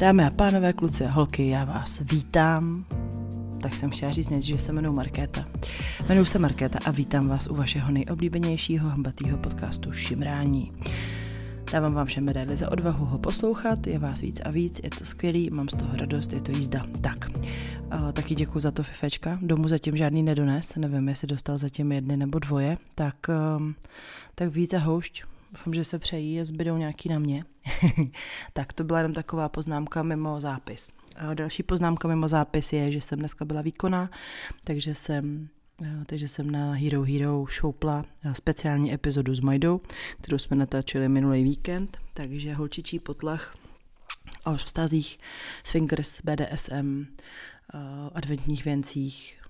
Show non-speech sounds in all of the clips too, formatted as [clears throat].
Dámy a pánové, kluci a holky, já vás vítám. Tak jsem chtěla říct než, že se jmenuji Markéta. Jmenuji se Markéta a vítám vás u vašeho nejoblíbenějšího hambatýho podcastu Šimrání. Dávám vám všem medaily za odvahu ho poslouchat, je vás víc a víc, je to skvělý, mám z toho radost, je to jízda. Tak, uh, taky děkuji za to Fifečka, domů zatím žádný nedones, nevím, jestli dostal zatím jedny nebo dvoje, tak, tak víc a houšť, doufám, že se přejí a zbydou nějaký na mě. [laughs] tak to byla jenom taková poznámka mimo zápis. A další poznámka mimo zápis je, že jsem dneska byla výkonná, takže jsem takže jsem na Hero Hero šoupla speciální epizodu s Majdou, kterou jsme natáčeli minulý víkend, takže holčičí potlach o vztazích, swingers, BDSM, adventních věncích,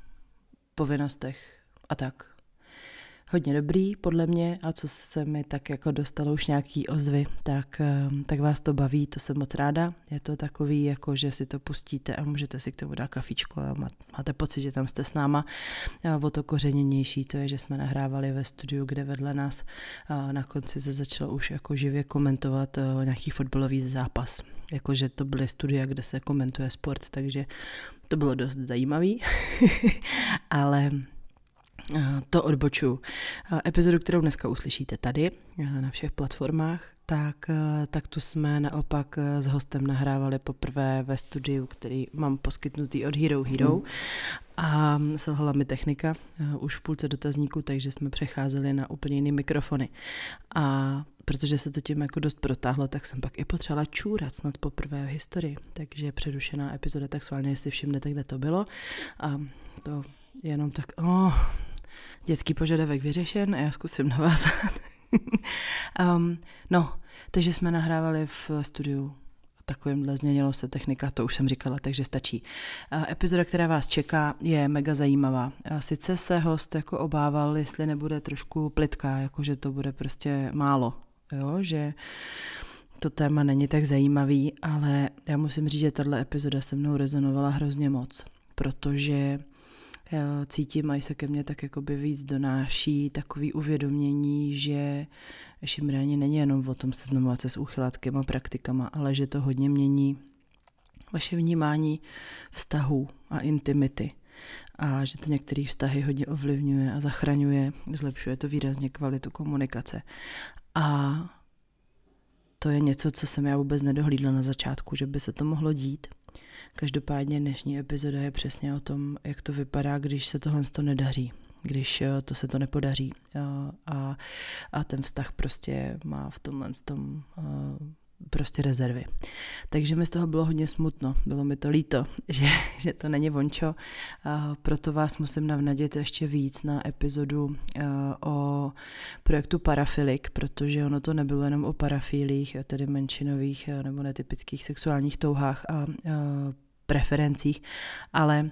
povinnostech a tak hodně dobrý podle mě a co se mi tak jako dostalo už nějaký ozvy, tak, ehm, tak vás to baví, to jsem moc ráda. Je to takový, jako že si to pustíte a můžete si k tomu dát kafičko a máte pocit, že tam jste s náma. A o to kořeněnější to je, že jsme nahrávali ve studiu, kde vedle nás na konci se začalo už jako živě komentovat nějaký fotbalový zápas. Jakože to byly studia, kde se komentuje sport, takže to bylo dost zajímavý, [laughs] ale to odboču. Epizodu, kterou dneska uslyšíte tady na všech platformách, tak, tak tu jsme naopak s hostem nahrávali poprvé ve studiu, který mám poskytnutý od Hero Hero hmm. a selhala mi technika už v půlce dotazníku, takže jsme přecházeli na úplně jiný mikrofony. A protože se to tím jako dost protáhlo, tak jsem pak i potřebovala čůrat snad poprvé v historii. Takže přerušená epizoda, tak sválně si všimnete, kde to bylo. A to jenom tak, oh, dětský požadavek vyřešen a já zkusím navázat. um, [laughs] no, takže jsme nahrávali v studiu takovýmhle změnilo se technika, to už jsem říkala, takže stačí. Epizoda, která vás čeká, je mega zajímavá. Sice se host jako obával, jestli nebude trošku plitká, jako že to bude prostě málo, jo, že to téma není tak zajímavý, ale já musím říct, že tahle epizoda se mnou rezonovala hrozně moc, protože cítím a se ke mně tak jakoby víc donáší takový uvědomění, že šimrání není jenom o tom seznamovat se s úchylátkama, praktikama, ale že to hodně mění vaše vnímání vztahů a intimity a že to některé vztahy hodně ovlivňuje a zachraňuje, zlepšuje to výrazně kvalitu komunikace. A to je něco, co jsem já vůbec nedohlídla na začátku, že by se to mohlo dít. Každopádně dnešní epizoda je přesně o tom, jak to vypadá, když se tohle to nedaří, když eh, to se to nepodaří a, a ten vztah prostě má v tomhle tom eh, prostě rezervy. Takže mi z toho bylo hodně smutno, bylo mi to líto, [laughs] že, že to není vončo, proto vás musím navnadit ještě víc na epizodu eh, o projektu Parafilik, protože ono to nebylo jenom o parafílích, tedy menšinových nebo netypických sexuálních touhách a preferencích, ale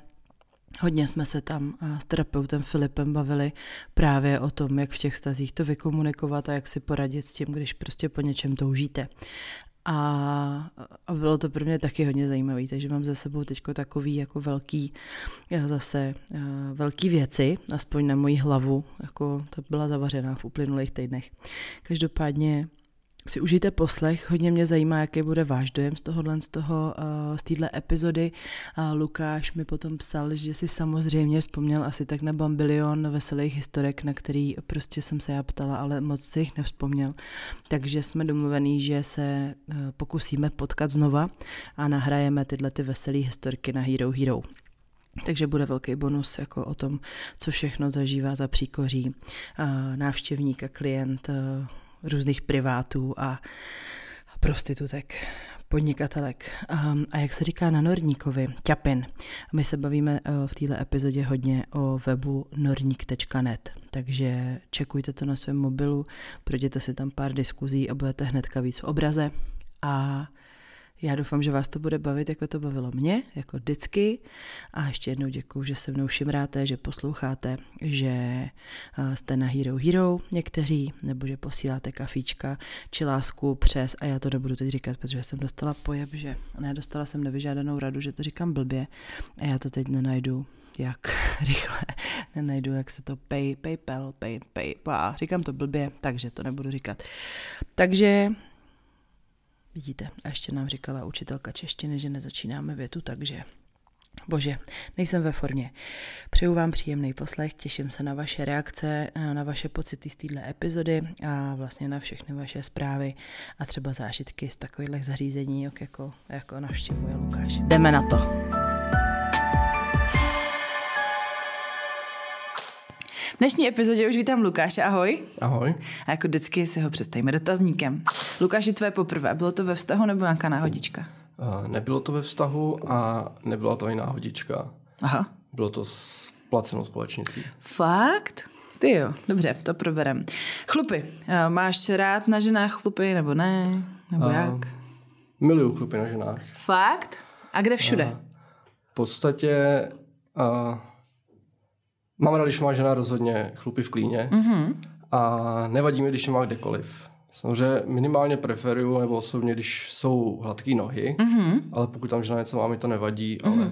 Hodně jsme se tam s terapeutem Filipem bavili právě o tom, jak v těch stazích to vykomunikovat a jak si poradit s tím, když prostě po něčem toužíte. A, bylo to pro mě taky hodně zajímavé, takže mám za sebou teď takový jako velký, zase velký věci, aspoň na moji hlavu, jako to byla zavařená v uplynulých týdnech. Každopádně si užijte poslech. Hodně mě zajímá, jaký bude váš dojem z tohohle, z toho, uh, z téhle epizody. Uh, Lukáš mi potom psal, že si samozřejmě vzpomněl asi tak na bambilion veselých historek, na který prostě jsem se já ptala, ale moc si jich nevzpomněl. Takže jsme domluvení, že se uh, pokusíme potkat znova a nahrajeme tyhle ty veselé historky na Hero Hero. Takže bude velký bonus jako o tom, co všechno zažívá za příkoří návštěvník a klient, různých privátů a prostitutek, podnikatelek. Um, a jak se říká na Norníkovi, ťapin. My se bavíme uh, v této epizodě hodně o webu norník.net, takže čekujte to na svém mobilu, projděte si tam pár diskuzí a budete hnedka víc v obraze. A já doufám, že vás to bude bavit, jako to bavilo mě, jako vždycky. A ještě jednou děkuji, že se mnou šimráte, že posloucháte, že eh, jste na Hero Hero někteří, nebo že posíláte kafíčka či lásku přes, a já to nebudu teď říkat, protože jsem dostala pojeb, že ne, dostala jsem nevyžádanou radu, že to říkám blbě a já to teď nenajdu jak [laughs] rychle, nenajdu, jak se to pay, paypal, pay, pay, pay, říkám to blbě, takže to nebudu říkat. Takže Vidíte, a ještě nám říkala učitelka češtiny, že nezačínáme větu, takže Bože, nejsem ve formě. Přeju vám příjemný poslech, těším se na vaše reakce, na vaše pocity z této epizody a vlastně na všechny vaše zprávy a třeba zážitky z takových zařízení, jako, jako navštěvuje Lukáš. Jdeme na to. V dnešní epizodě už vítám Lukáše, ahoj. Ahoj. A jako vždycky si ho představíme dotazníkem. Lukáši, tvoje poprvé, bylo to ve vztahu nebo nějaká náhodička? Uh, nebylo to ve vztahu a nebyla to i náhodička. Aha. Bylo to s placenou společnicí. Fakt? Ty jo, dobře, to proberem. Chlupy, máš rád na ženách chlupy nebo ne? Nebo uh, jak? Miluju chlupy na ženách. Fakt? A kde všude? Uh, v podstatě uh, Mám rád, když má žena rozhodně chlupy v klíně mm-hmm. a nevadí mi, když je má kdekoliv. Samozřejmě minimálně preferuju, nebo osobně, když jsou hladké nohy, mm-hmm. ale pokud tam žena něco má, mi to nevadí, mm-hmm. ale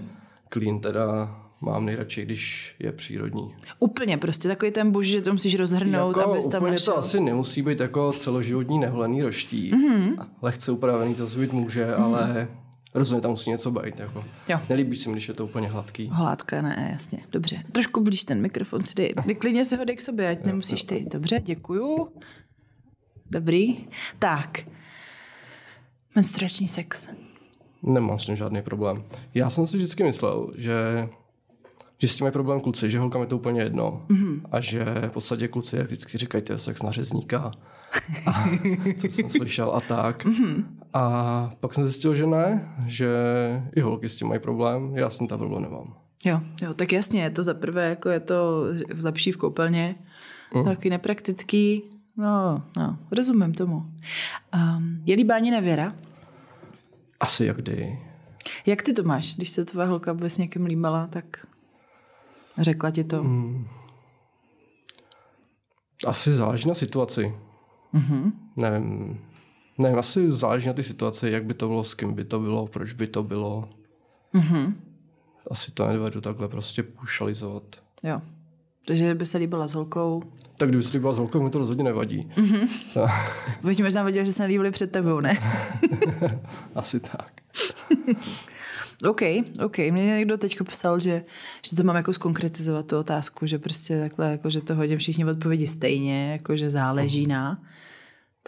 klín teda mám nejradši, když je přírodní. Úplně prostě takový ten buž, že to musíš rozhrnout, jako, abys tam úplně našel. to asi nemusí být jako celoživotní neholený roští. Mm-hmm. Lehce upravený to být může, mm-hmm. ale Rozhodně tam musí něco být. Jako. Jo. Nelíbí se mi, když je to úplně hladký. Hladká, ne, jasně. Dobře. Trošku blíž ten mikrofon si dej. [laughs] klidně si ho dej k sobě, ať jo, nemusíš jo. ty. Dobře, děkuju. Dobrý. Tak. Menstruační sex. Nemám s tím žádný problém. Já jsem si vždycky myslel, že že s tím je problém kluci, že holkám je to úplně jedno. Mm-hmm. A že v podstatě kluci, jak vždycky říkají, to je sex na řezníka. [laughs] A, co jsem slyšel a tak. Mm-hmm. A pak jsem zjistil, že ne, že i holky s tím mají problém, já s tím ta problém nemám. Jo, jo, tak jasně, je to za prvé, jako je to lepší v koupelně, mm. taky nepraktický, no, no, rozumím tomu. Um, je líbání nevěra? Asi jak kdy. Jak ty to máš, když se tvoje holka by s někým líbala, tak řekla ti to? Mm. Asi záleží na situaci. Mm-hmm. Nevím, Nevím, asi záleží na ty situaci, jak by to bylo, s kým by to bylo, proč by to bylo. Mm-hmm. Asi to nedovedu takhle prostě pušalizovat. Jo. Takže by se líbila s holkou. Tak kdyby se líbila s holkou, mi to rozhodně nevadí. Mm-hmm. [laughs] Bych možná vadil, že se nelíbili před tebou, ne? [laughs] asi tak. [laughs] OK, OK. Mě někdo teď psal, že, že to mám jako skonkretizovat tu otázku, že prostě takhle, jako, že to hodím všichni odpovědi stejně, jako že záleží na.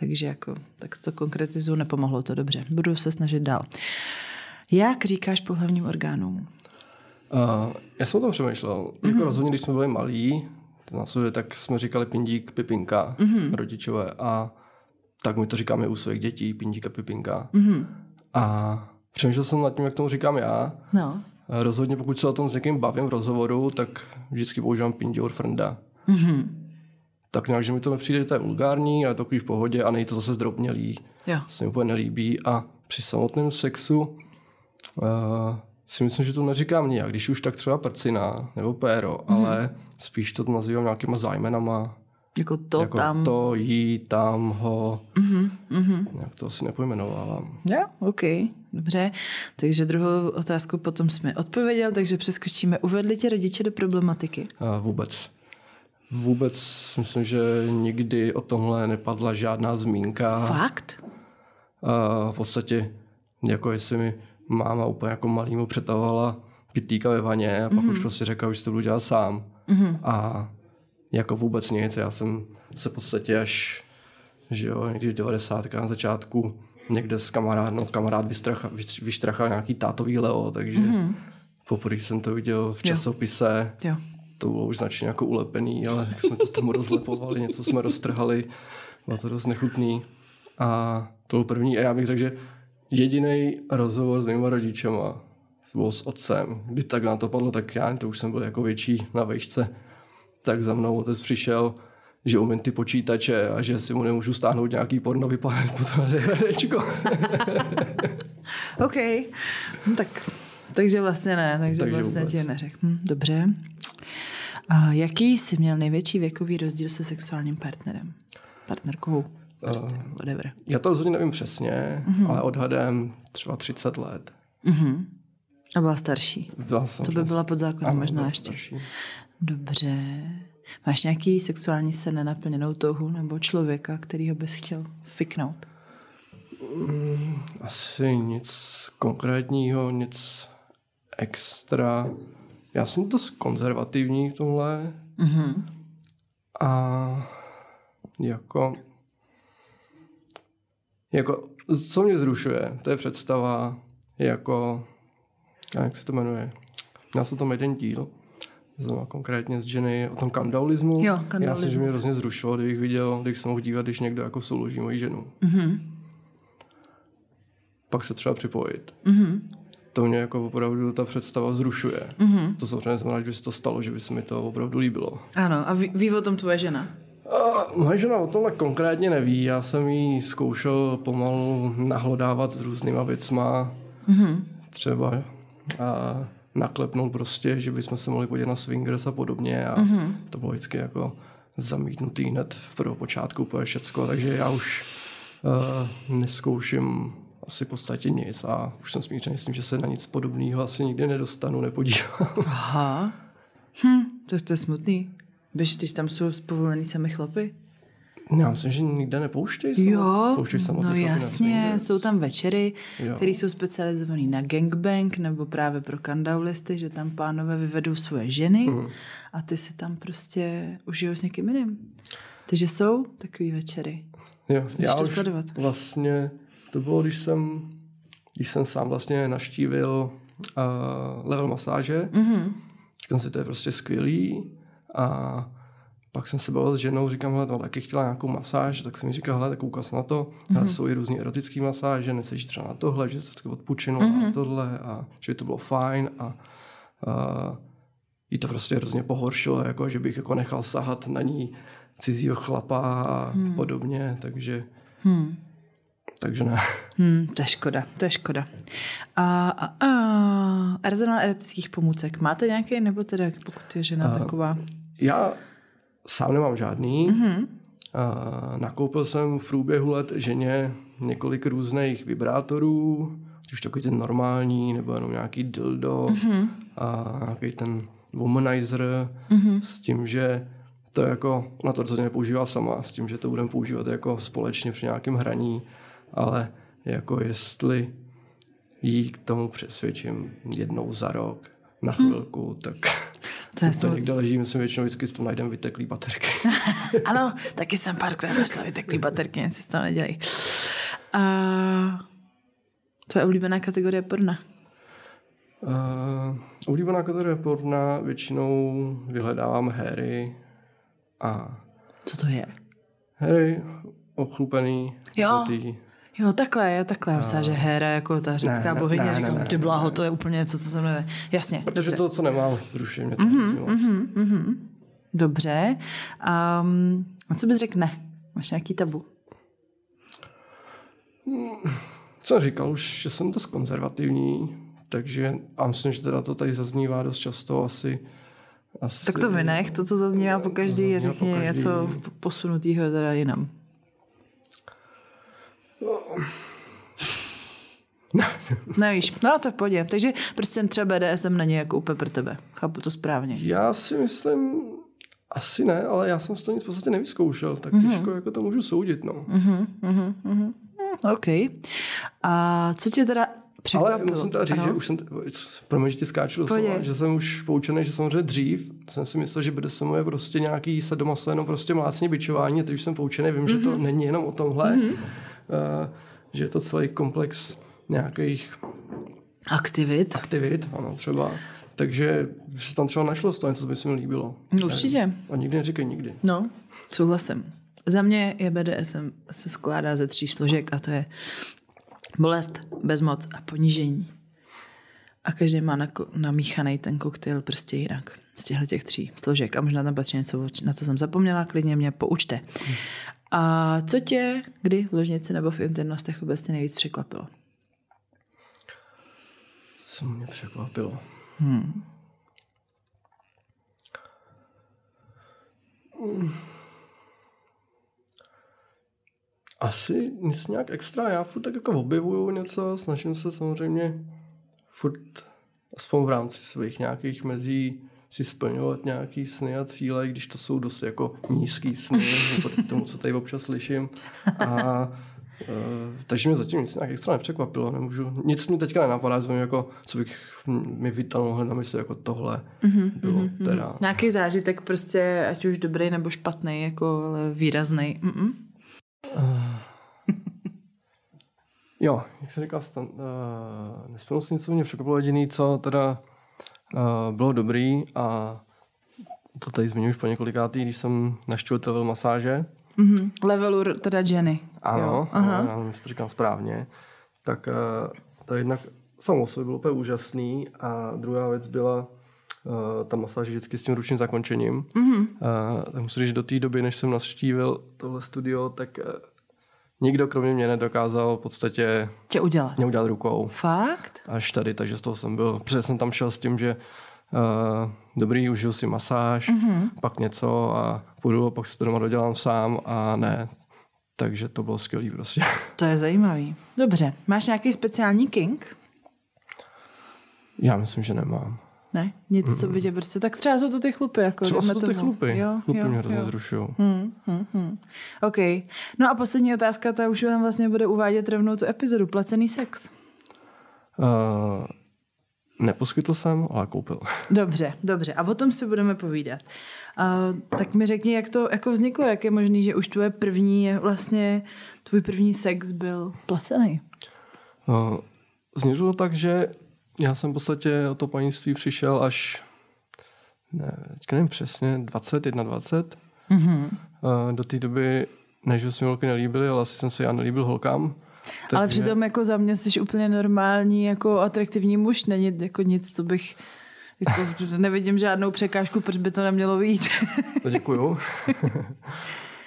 Takže jako, tak to konkretizu, nepomohlo to dobře. Budu se snažit dál. Jak říkáš pohlavním orgánům? Uh, já jsem o tom přemýšlel. Mm-hmm. Jako rozhodně, když jsme byli malí, to tak jsme říkali pindík, pipinka, mm-hmm. rodičové. A tak my to říkáme u svých dětí, pindík a pipinka. Mm-hmm. A přemýšlel jsem nad tím, jak tomu říkám já. No. Rozhodně, pokud se o tom s někým bavím v rozhovoru, tak vždycky používám pindior frnda. Mm-hmm tak nějak, že mi to nepřijde, že to je vulgární, ale takový v pohodě a není to zase zdrobnělý. Jo. Se mi úplně nelíbí a při samotném sexu uh, si myslím, že to neříkám nijak, když už tak třeba prcina nebo péro, mm. ale spíš to nazývám nějakýma zájmenama. Jako to jako tam. To, jí, tam, ho. Mm-hmm, mm-hmm. Nějak to asi nepojmenovávám. Jo, OK, dobře. Takže druhou otázku potom jsme odpověděl, takže přeskočíme. Uvedli tě rodiče do problematiky? Uh, vůbec. Vůbec myslím, že nikdy o tomhle nepadla žádná zmínka. Fakt? A v podstatě, jako jestli mi máma úplně jako malýmu přetahovala pitlíka ve vaně a pak mm-hmm. už prostě řekla, že to budu dělat sám. Mm-hmm. A jako vůbec nic. Já jsem se v podstatě až, že jo, někdy v 90. na začátku někde s kamarádem, no, kamarád vystrachal, vyštrachal nějaký tátový Leo, takže mm-hmm. poprvé jsem to viděl v časopise. Jo. Jo to bylo už značně jako ulepený, ale jak jsme to tomu rozlepovali, něco jsme roztrhali, bylo to dost nechutný. A to byl první, a já bych řekl, že jediný rozhovor s mýma rodičema byl s otcem. Kdy tak na to padlo, tak já to už jsem byl jako větší na vejšce. Tak za mnou otec přišel, že umím ty počítače a že si mu nemůžu stáhnout nějaký porno vypadat po to [laughs] OK, no tak, takže vlastně ne, takže, takže vlastně vůbec. tě neřekl. Hm, dobře. A jaký jsi měl největší věkový rozdíl se sexuálním partnerem? Partnerkou? Prostě, uh, whatever. Já to rozhodně nevím přesně, uh-huh. ale odhadem třeba 30 let. Uh-huh. A byla starší? Byla to by byla pod zákonem možná ještě. Starší. Dobře. Máš nějaký sexuální sen nenaplněnou touhu nebo člověka, který ho bys chtěl fiknout? Mm, asi nic konkrétního, nic extra. Já jsem dost konzervativní v tomhle. Mm-hmm. A jako, jako, co mě zrušuje, to je představa jako, jak se to jmenuje, měl jsem tam jeden díl, znamená konkrétně z ženy o tom kandaulismu. Jo, kandaulismus. Já si, že mě hrozně zrušilo, kdybych viděl, když se mohl dívat, když někdo jako souloží moji ženu. Mm-hmm. Pak se třeba připojit. Mm-hmm. To mě jako opravdu ta představa zrušuje. Mm-hmm. To samozřejmě znamená, že by se to stalo, že by se mi to opravdu líbilo. Ano, a ví, ví o tom tvoje žena? A moje žena o tomhle konkrétně neví. Já jsem jí zkoušel pomalu nahlodávat s různýma věcma. Mm-hmm. Třeba a naklepnout prostě, že bychom se mohli podívat na swingers a podobně a mm-hmm. to bylo vždycky jako zamítnutý hned v prvopočátku úplně všecko, takže já už uh, neskouším asi v podstatě nic a už jsem smířený s tím, že se na nic podobného asi nikdy nedostanu, nepodívám. Aha. Hm, to, to je smutný. Bež, když tam jsou povolený sami chlapy? Já myslím, že nikde nepouštějí. Jo, pouštěj no jasně, jsou tam večery, které jsou specializované na gangbang nebo právě pro kandaulisty, že tam pánové vyvedou svoje ženy mm. a ty si tam prostě užijou s někým jiným. Takže jsou takové večery. Jo, já to už sledovat. vlastně, to bylo, když jsem, když jsem sám vlastně naštívil uh, level masáže, mm-hmm. říkám si, to je prostě skvělý a pak jsem se bavil s ženou, říkám, hele, to taky chtěla nějakou masáž, tak jsem mi říkal, hele, tak ukáž na to. Mm-hmm. jsou i různé erotické masáže, nechceš třeba na tohle, že se vždycky odpočinu mm-hmm. na mhm. tohle a že by to bylo fajn a, a jí to prostě hrozně pohoršilo, jako, že bych jako nechal sahat na ní cizího chlapa a hmm. podobně, takže hmm. Takže ne. Hmm, to je škoda, to je škoda. A, a, a arzenál erotických pomůcek, máte nějaký, nebo teda pokud je žena a, taková? Já Sám nemám žádný. Mm-hmm. A nakoupil jsem v průběhu let ženě několik různých vibrátorů, už takový ten normální, nebo jenom nějaký dildo mm-hmm. a nějaký ten womanizer mm-hmm. s tím, že to jako, ona to rozhodně nepoužívá sama, s tím, že to budeme používat jako společně při nějakém hraní, ale jako jestli jí k tomu přesvědčím jednou za rok na mhm. chvilku, hmm. tak [laughs] to, je to někde leží, myslím většinou vždycky v tom najdeme vyteklý baterky. [laughs] ano, taky jsem párkrát našla vyteklý [laughs] baterky, jen si z toho nedělej. A to je oblíbená kategorie porna? Uh, oblíbená kategorie porna většinou vyhledávám hery a... Co to je? Hery, obchlupený, jo. Jo, takhle, jo, takhle. Já myslím, že Hera jako ta řecká ne, bohyně. Ne, říkám, ne, ne, ty bláho, to je úplně něco, co se mne... Jasně. Protože dobře. to, co nemám, zruší mě to. Mm-hmm, mm-hmm, mm-hmm. Dobře. Um, a co bys řekl ne? Máš nějaký tabu? Co říkal už, že jsem dost konzervativní, takže a myslím, že teda to tady zaznívá dost často asi. asi tak to vynech, to, co zaznívá po každý, je řekni něco posunutého teda jinam. Nevíš, no to v pohodě. Takže prostě třeba BDSM není jako úplně pro tebe. Chápu to správně. Já si myslím, asi ne, ale já jsem to nic v podstatě nevyzkoušel, tak mm-hmm. těžko jako to můžu soudit, no. Mm-hmm, mm-hmm. OK. A co tě teda překvapilo? Ale musím teda říct, ano. že už jsem, promiň, že ti skáču doslova, že jsem už poučený, že samozřejmě dřív jsem si myslel, že BDSM je prostě nějaký se doma jenom prostě mlácní bičování, teď už jsem poučený, vím, mm-hmm. že to mhm. není jenom o tomhle. Mm-hmm Eh, že je to celý komplex nějakých aktivit. Aktivit, ano, třeba. Takže se tam třeba našlo z toho něco, co by se mi líbilo. No, určitě. A nikdy neříkej nikdy. No, souhlasím. Za mě je BDSM se skládá ze tří složek a to je bolest, bezmoc a ponížení. A každý má namíchaný ten koktejl prostě jinak z těchto těch tří složek. A možná tam patří něco, na co jsem zapomněla, klidně mě poučte. A co tě kdy v ložnici nebo v internostech obecně nejvíc překvapilo? Co mě překvapilo? Hmm. Asi nic nějak extra. Já furt tak jako objevuju něco, snažím se samozřejmě furt aspoň v rámci svých nějakých mezí si splňovat nějaký sny a cíle, když to jsou dost jako nízký sny, [laughs] proti tomu, co tady občas slyším. A Uh, [laughs] takže mě zatím nic nějak extra nepřekvapilo. Nemůžu, nic mi teďka nenapadá, co, jako, co bych mi vytanul na mysli jako tohle. Mm-hmm, bylo mm-hmm. teda. Nějaký zážitek prostě, ať už dobrý nebo špatný, jako ale výrazný. Mm-mm. Uh, [laughs] jo, jak jsem říkal, stan, uh, nespomínal si něco mě překvapilo jediný, co teda uh, bylo dobrý a to tady zmiňuji už po několikátý, když jsem naštívil masáže, Mm-hmm. Levelu teda Jenny. Ano, jo. Aha. myslím, to říkám správně. Tak uh, to jednak samo sobě bylo úplně úžasný a druhá věc byla uh, ta masáž vždycky s tím ručním zakončením. Mm-hmm. Uh, tak musím říct, do té doby, než jsem navštívil tohle studio, tak uh, nikdo kromě mě nedokázal v podstatě Tě udělat. Mě udělat rukou. Fakt? Až tady, takže z toho jsem byl, protože jsem tam šel s tím, že uh, dobrý, užiju si masáž, mm-hmm. pak něco a půjdu a pak si to doma dodělám sám a ne. Takže to bylo skvělý prostě. [laughs] To je zajímavý. Dobře, máš nějaký speciální king? Já myslím, že nemám. Ne? Nic, mm. co by tě prostě... Tak třeba jsou to ty chlupy. Jako třeba jsou to ty chlupy. Jo, chlupy jo, mě hrozně zrušují. Hmm, hmm, hmm. OK. No a poslední otázka, ta už nám vlastně bude uvádět rovnou tu epizodu. Placený sex. Uh, Neposkytl jsem, ale koupil. [laughs] Dobře, dobře. A o tom si budeme povídat. Uh, tak mi řekni, jak to jako vzniklo, jak je možný, že už tvoje první, vlastně tvůj první sex byl placený? Uh, Zněžilo tak, že já jsem v podstatě o to panství přišel až, ne, teďka nevím přesně, 20, 21. Mm-hmm. Uh, do té doby, než se mi holky nelíbily, ale asi jsem se já nelíbil holkám, takže... Ale přitom jako za mě jsi úplně normální, jako atraktivní muž, není jako nic, co bych jako [laughs] nevidím žádnou překážku, proč by to nemělo být. [laughs] to děkuju. uh,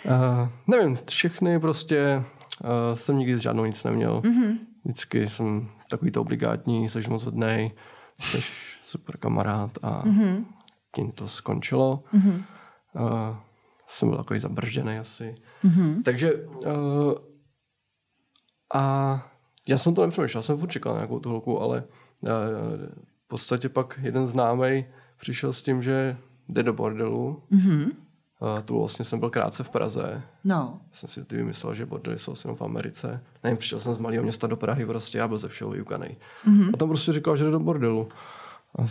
[laughs] nevím, všechny prostě uh, jsem nikdy s žádnou nic neměl. Mm-hmm. Vždycky jsem takový to obligátní, jsi moc hodnej, jsi super kamarád a mm-hmm. tím to skončilo. Mm-hmm. Uh, jsem byl takový zabržděný asi. Mm-hmm. Takže uh, a já jsem to nepřemýšlel, jsem furt čekal nějakou tu holku, ale uh, v podstatě pak jeden známý přišel s tím, že jde do bordelu. Mm-hmm. Uh, to vlastně jsem byl krátce v Praze. No. Jsem si ty vymyslel, že bordely jsou asi v Americe. Nevím, přišel jsem z malého města do Prahy prostě, já byl ze všeho vyukaný. Mm-hmm. A tam prostě říkal, že jde do bordelu. A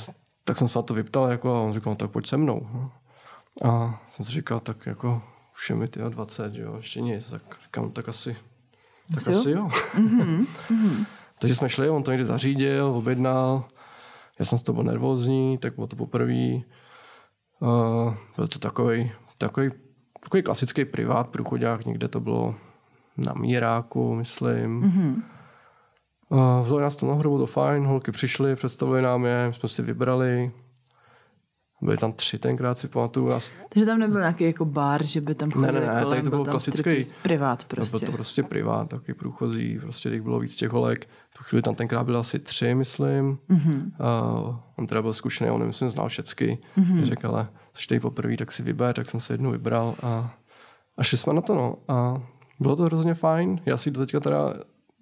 tak jsem se na to vyptal jako, a on říkal, no, tak pojď se mnou. A jsem si říkal, tak jako už je mi 20, jo, ještě nic, tak říkám, tak asi tak asi, asi jo. Mm-hmm. [laughs] Takže jsme šli, on to někdy zařídil, objednal. Já jsem z toho byl nervózní, tak bylo to poprvé. Uh, byl to takový, takový, takový klasický privát průchodák, někde to bylo na Míráku, myslím. Mm-hmm. Uh, vzali nás to na hru, bylo to fajn, holky přišly, představili nám je, jsme si vybrali. Byly tam tři tenkrát, si pamatuju. Takže tam nebyl nějaký jako bar, že by tam chodili Ne, ne, ne, tady to byl klasický. Privát prostě. Byl to prostě privát, taky průchozí, prostě když bylo víc těch holek. V chvíli tam tenkrát byly asi tři, myslím. Mm-hmm. Uh, on teda byl zkušený, on myslím znal všecky. Mm-hmm. Řekl, ale tady poprvé, tak si vyber, tak jsem se jednu vybral a, a šli jsme na to, no. A bylo to hrozně fajn. Já si do teďka teda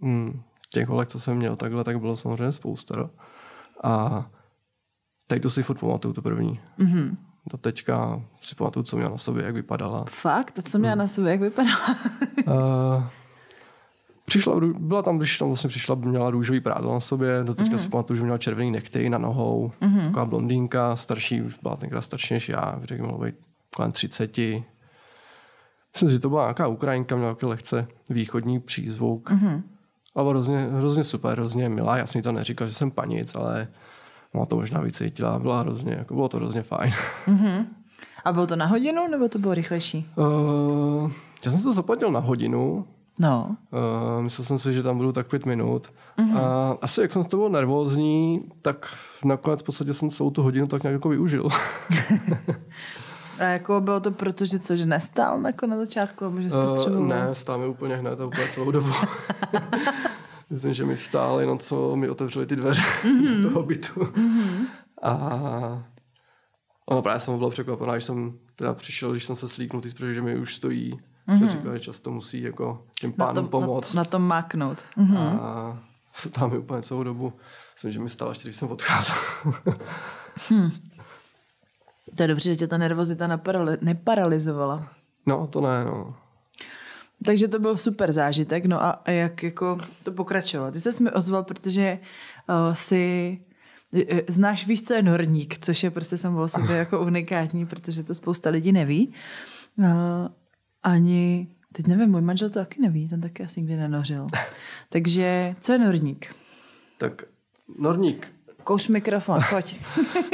hm, těch holek, co jsem měl takhle, tak bylo samozřejmě spousta. No. A Teď to si furt pamatuju, to první. Mm-hmm. To teďka si pamatuju, co měla na sobě, jak vypadala. Fakt? To, co měla mm. na sobě, jak vypadala? uh, přišla, byla tam, když tam vlastně přišla, měla růžový prádlo na sobě, do teďka mm-hmm. si pamatuju, že měla červený nektej na nohou, mm-hmm. taková blondýnka, starší, byla tenkrát starší než já, řekl, mohla být kolem 30. Myslím že to byla nějaká Ukrajinka, měla takový lehce východní přízvuk. Mm-hmm. Ale hrozně, hrozně super, hrozně milá. Já jsem jí to neříkal, že jsem panic, ale Ona to možná víc cítila, byla hrozně, jako bylo to hrozně fajn. Mm-hmm. [laughs] A bylo to na hodinu, nebo to bylo rychlejší? Uh, já jsem to zaplatil na hodinu. No. Uh, myslel jsem si, že tam budu tak pět minut. Mm-hmm. A asi jak jsem z toho byl nervózní, tak nakonec v podstatě jsem celou tu hodinu tak nějak jako využil. [laughs] A jako bylo to proto, že co, že nestál jako na začátku, nebo že uh, Ne, stál mi úplně hned a úplně celou dobu. [laughs] [laughs] Myslím, že mi stál jenom co mi otevřeli ty dveře mm-hmm. toho bytu. Mm-hmm. A ono právě jsem byl překvapená, když jsem teda přišel, když jsem se slíknul, ty že mi už stojí. Mm-hmm. Že říkal, že často musí jako těm pánům pomoct. Na, na tom máknout. Mm-hmm. A [laughs] tam mi úplně celou dobu. Myslím, že mi stalo až když jsem odcházel. [laughs] hmm. To je dobře, že tě ta nervozita neparali- neparalizovala. No, to ne, no. takže to byl super zážitek, no a, a jak jako to pokračovalo? Ty se mi ozval, protože uh, si uh, znáš, víš, co je norník, což je prostě samo o sobě [laughs] jako unikátní, protože to spousta lidí neví. Uh, ani, teď nevím, můj manžel to taky neví, ten taky asi nikdy nenořil. [laughs] Takže, co je norník? Tak norník. Kouš mikrofon, pojď.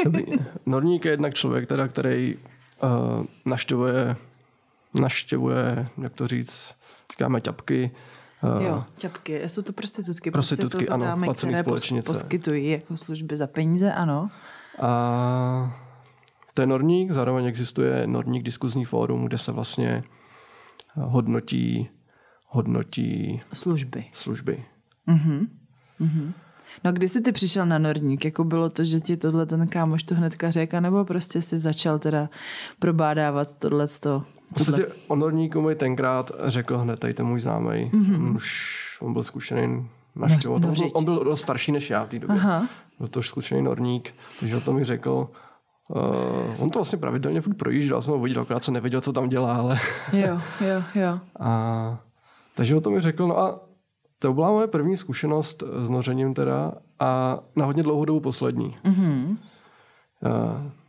[laughs] Norník je jednak člověk, teda, který uh, naštěvuje naštěvuje, jak to říct, říkáme ťapky. Jo, ťapky, jsou to prostitutky. Prostitutky, prostě jsou to ano, dámy, které společnice. poskytují jako služby za peníze, ano. A to je Norník, zároveň existuje Norník diskuzní fórum, kde se vlastně hodnotí, hodnotí služby. služby. Uh-huh. Uh-huh. No kdy jsi ty přišel na Norník? Jako bylo to, že ti tohle ten kámoš to hnedka řekl, nebo prostě jsi začal teda probádávat tohle v podstatě o Norníku mi tenkrát řekl hned tady ten můj známý. Mm-hmm. On už on byl zkušený naštěvovat. No, on, byl, on byl dost starší než já v té době. Aha. Byl to zkušený Norník, takže o tom mi řekl. Uh, on to vlastně pravidelně furt projížděl, jsem ho viděl, akorát jsem nevěděl, co tam dělá, ale... jo, jo, jo. A, takže o tom mi řekl, no a to byla moje první zkušenost s nořením teda a na hodně dlouhou dobu poslední. Mm-hmm. Uh,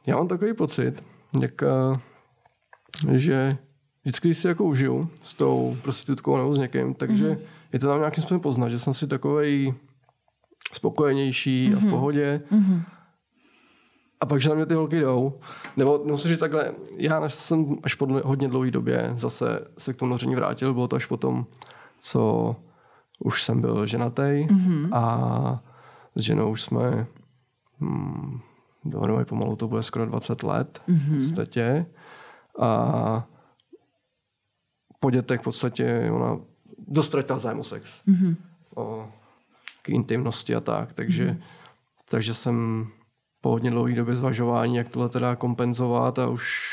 já mám takový pocit, jak uh, že vždycky, když si jako užiju s tou prostitutkou nebo s někým, takže mm-hmm. je to tam nějakým způsobem poznat, že jsem si takovej spokojenější mm-hmm. a v mhm. pohodě. Mm-hmm. A pak, že na mě ty holky jdou. Nebo musím říct takhle, já jsem až po hodně dlouhé době zase se k tomu noření vrátil, bylo to až potom, co už jsem byl ženatý mm-hmm. a s ženou už jsme hmm, dohromady pomalu to bude skoro 20 let mm-hmm. v podstatě. A po dětech v podstatě ona dostratila zájem o sex. Mm-hmm. O k intimnosti a tak. Takže, mm-hmm. takže jsem po hodně dlouhé době zvažování, jak tohle teda kompenzovat a už,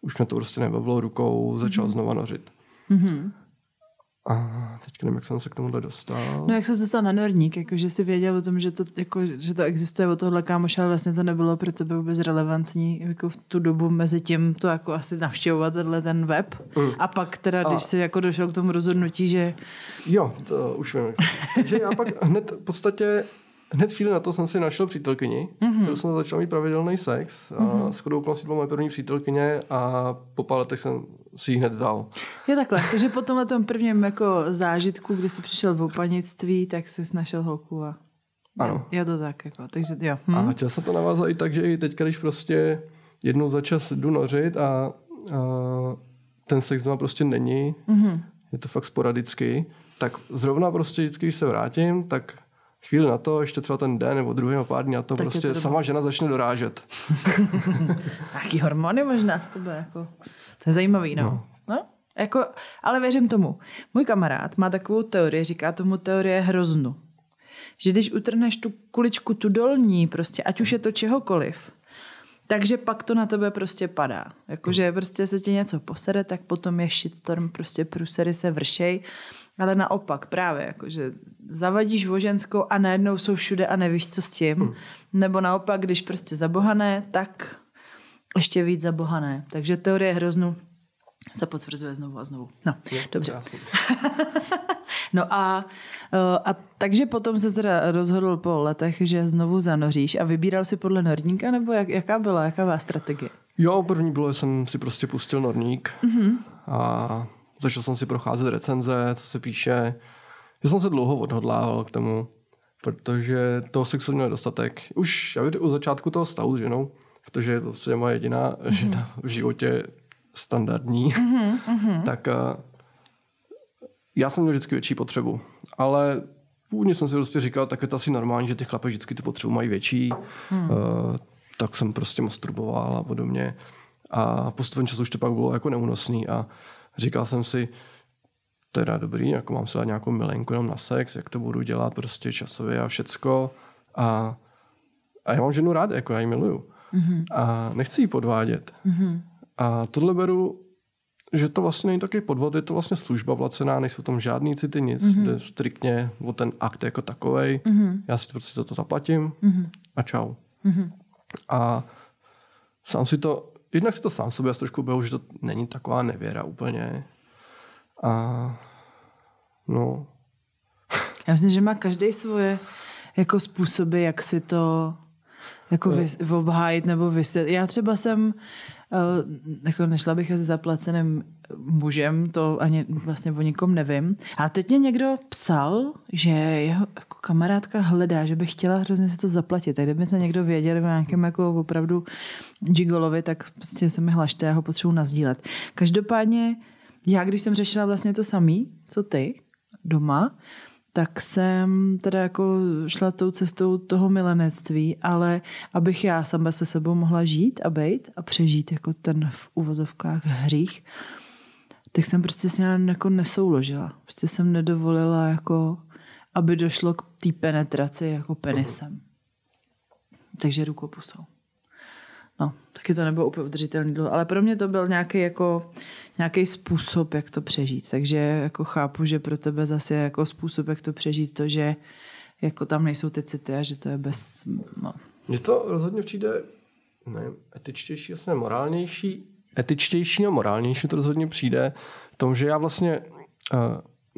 už mě to prostě nebavilo rukou, začal mm-hmm. znova nořit. Mm-hmm. A teď nevím, jak jsem se k tomuhle dostal. No jak se dostal na Norník, jako, že jsi věděl o tom, že to, jako, že to existuje o tohle kámoše, ale vlastně to nebylo pro tebe vůbec relevantní jako v tu dobu mezi tím to jako asi navštěvovat tenhle ten web. Mm. A pak teda, když a... jsi jako došel k tomu rozhodnutí, že... Jo, to už vím. Takže já pak hned v podstatě Hned chvíli na to jsem si našel přítelkyni, mm-hmm. jsem začal mít pravidelný sex a mm-hmm. s chodou okolností byla moje první přítelkyně a po pár letech jsem si ji hned dal. Je takhle, takže po tomhle tom prvním jako zážitku, kdy jsi přišel v opanictví, tak jsi našel holku a ano. Je to tak, jako, takže jo. Hm? A chtěl se to navázat i tak, že i teď, když prostě jednou za čas jdu nořit a, a ten sex doma prostě není, mm-hmm. je to fakt sporadicky, tak zrovna prostě vždycky, když se vrátím, tak chvíli na to, ještě třeba ten den nebo druhý nebo pár dní na to tak prostě to sama žena začne dorážet. [laughs] Jaký hormony možná z tebe, jako. To je zajímavý, no. no. no? Jako, ale věřím tomu. Můj kamarád má takovou teorii, říká tomu teorie hroznu. Že když utrhneš tu kuličku, tu dolní, prostě, ať už je to čehokoliv, takže pak to na tebe prostě padá. Jakože prostě se ti něco posede, tak potom je shitstorm, prostě prusery se vršej ale naopak právě, jakože zavadíš voženskou a najednou jsou všude a nevíš, co s tím. Hmm. Nebo naopak, když prostě zabohané, tak ještě víc zabohané. Takže teorie hroznu se potvrzuje znovu a znovu. No, je, dobře. [laughs] no a, eh, a takže potom se teda rozhodl po letech, že znovu zanoříš a vybíral si podle norníka, nebo jak, jaká byla, jaká byla strategie? Jo, první bylo, jsem si prostě pustil norník mm-hmm. a Začal jsem si procházet recenze, co se píše. Já jsem se dlouho odhodlával k tomu, protože toho sexu je dostatek. Už já u začátku toho stavu s ženou, protože to je moje jediná mm-hmm. žena v životě standardní, mm-hmm. tak uh, já jsem měl vždycky větší potřebu. Ale původně jsem si prostě říkal, tak je to asi normální, že ty chlapy vždycky ty potřebu mají větší. Mm. Uh, tak jsem prostě masturboval a podobně. A postupem času už to pak bylo jako neúnosný a Říkal jsem si, teda dobrý, jako mám se dát nějakou milenku jenom na sex, jak to budu dělat prostě časově a všecko. A, a já mám ženu rád, jako já ji miluju. Mm-hmm. A nechci ji podvádět. Mm-hmm. A tohle beru, že to vlastně není taky podvod, je to vlastně služba placená, nejsou tam žádný city, nic, mm-hmm. jde striktně o ten akt jako takovej. Mm-hmm. Já si to prostě za to zaplatím mm-hmm. a čau. Mm-hmm. A sám si to jednak si to sám sobě trošku byl, že to není taková nevěra úplně. A no. [laughs] Já myslím, že má každý svoje jako způsoby, jak si to jako vys, obhájit nebo vysvětlit. Já třeba jsem, jako nešla bych s zaplaceným mužem, to ani vlastně o nikom nevím. A teď mě někdo psal, že jeho jako kamarádka hledá, že by chtěla hrozně si to zaplatit. Tak kdyby se někdo věděl o nějakém jako opravdu gigolovi, tak prostě se mi hlašte, já ho potřebuji nazdílet. Každopádně já, když jsem řešila vlastně to samý, co ty, doma, tak jsem teda jako šla tou cestou toho milenectví, ale abych já sama se sebou mohla žít a být a přežít jako ten v uvozovkách hřích, tak jsem prostě s ním jako nesouložila. Prostě jsem nedovolila jako, aby došlo k té penetraci jako penisem. Takže rukopusou. Taky to nebylo úplně udržitelný dlouho, ale pro mě to byl nějaký jako nějaký způsob, jak to přežít. Takže jako chápu, že pro tebe zase je jako způsob, jak to přežít to, že jako tam nejsou ty city a že to je bez... No. Mně to rozhodně přijde nevím, etičtější, jasně morálnější. Etičtější a morálnější to rozhodně přijde v tom, že já vlastně uh,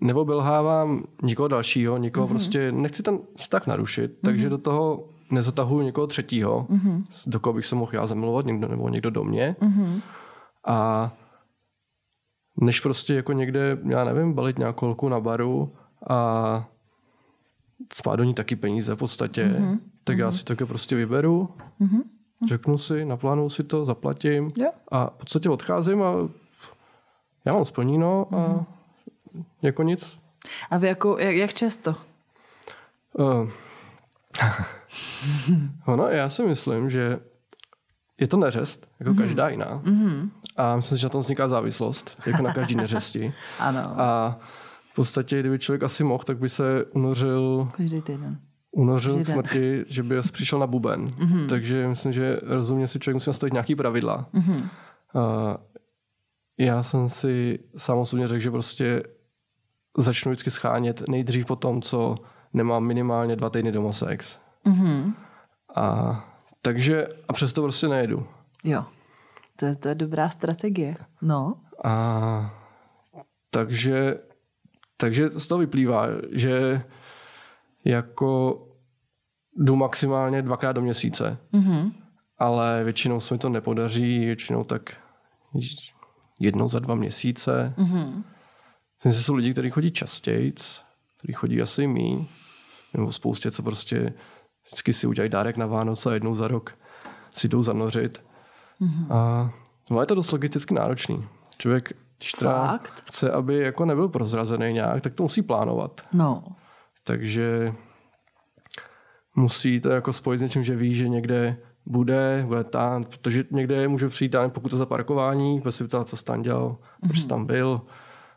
neobelhávám nikoho dalšího, nikoho mm-hmm. prostě, nechci ten vztah narušit, mm-hmm. takže do toho nezatahuju někoho třetího, mm-hmm. do koho bych se mohl já zamilovat, někdo nebo někdo do mě. Mm-hmm. A než prostě jako někde, já nevím, balit nějakou holku na baru a spát do ní taky peníze v podstatě, mm-hmm. tak mm-hmm. já si také prostě vyberu, mm-hmm. řeknu si, naplánuju si to, zaplatím yeah. a v podstatě odcházím a já mám splníno a mm-hmm. jako nic. A vy jako, jak, jak často? Uh, [laughs] ono, já si myslím, že je to neřest, jako mm-hmm. každá jiná. Mm-hmm. A myslím, že na tom vzniká závislost, jako na každý [laughs] neřesti. ano. A v podstatě, kdyby člověk asi mohl, tak by se unořil... Každý týden. Unořil k smrti, že by přišel na buben. Mm-hmm. Takže myslím, že rozumně si člověk musí nastavit nějaký pravidla. Mm-hmm. A já jsem si sám osobně řekl, že prostě začnu vždycky schánět nejdřív po tom, co nemám minimálně dva týdny doma sex. Mm-hmm. A takže a přesto prostě nejedu. Jo. To je, to je dobrá strategie. No. A takže, takže z toho vyplývá, že jako jdu maximálně dvakrát do měsíce. Mm-hmm. Ale většinou se mi to nepodaří, většinou tak jednou za dva měsíce. Mm-hmm. Myslím, že jsou lidi, kteří chodí častěji, kteří chodí asi mý, nebo spoustě, co prostě vždycky si udělají dárek na Vánoce a jednou za rok si jdou zanořit. Mm-hmm. A no, je to dost logisticky náročný. Člověk, když chce, aby jako nebyl prozrazený nějak, tak to musí plánovat. No. Takže musí to jako spojit s něčím, že ví, že někde bude, bude tam, protože někde může přijít pokud to za parkování, bude si ptát, co jsi tam dělal, mm-hmm. proč jsi tam byl.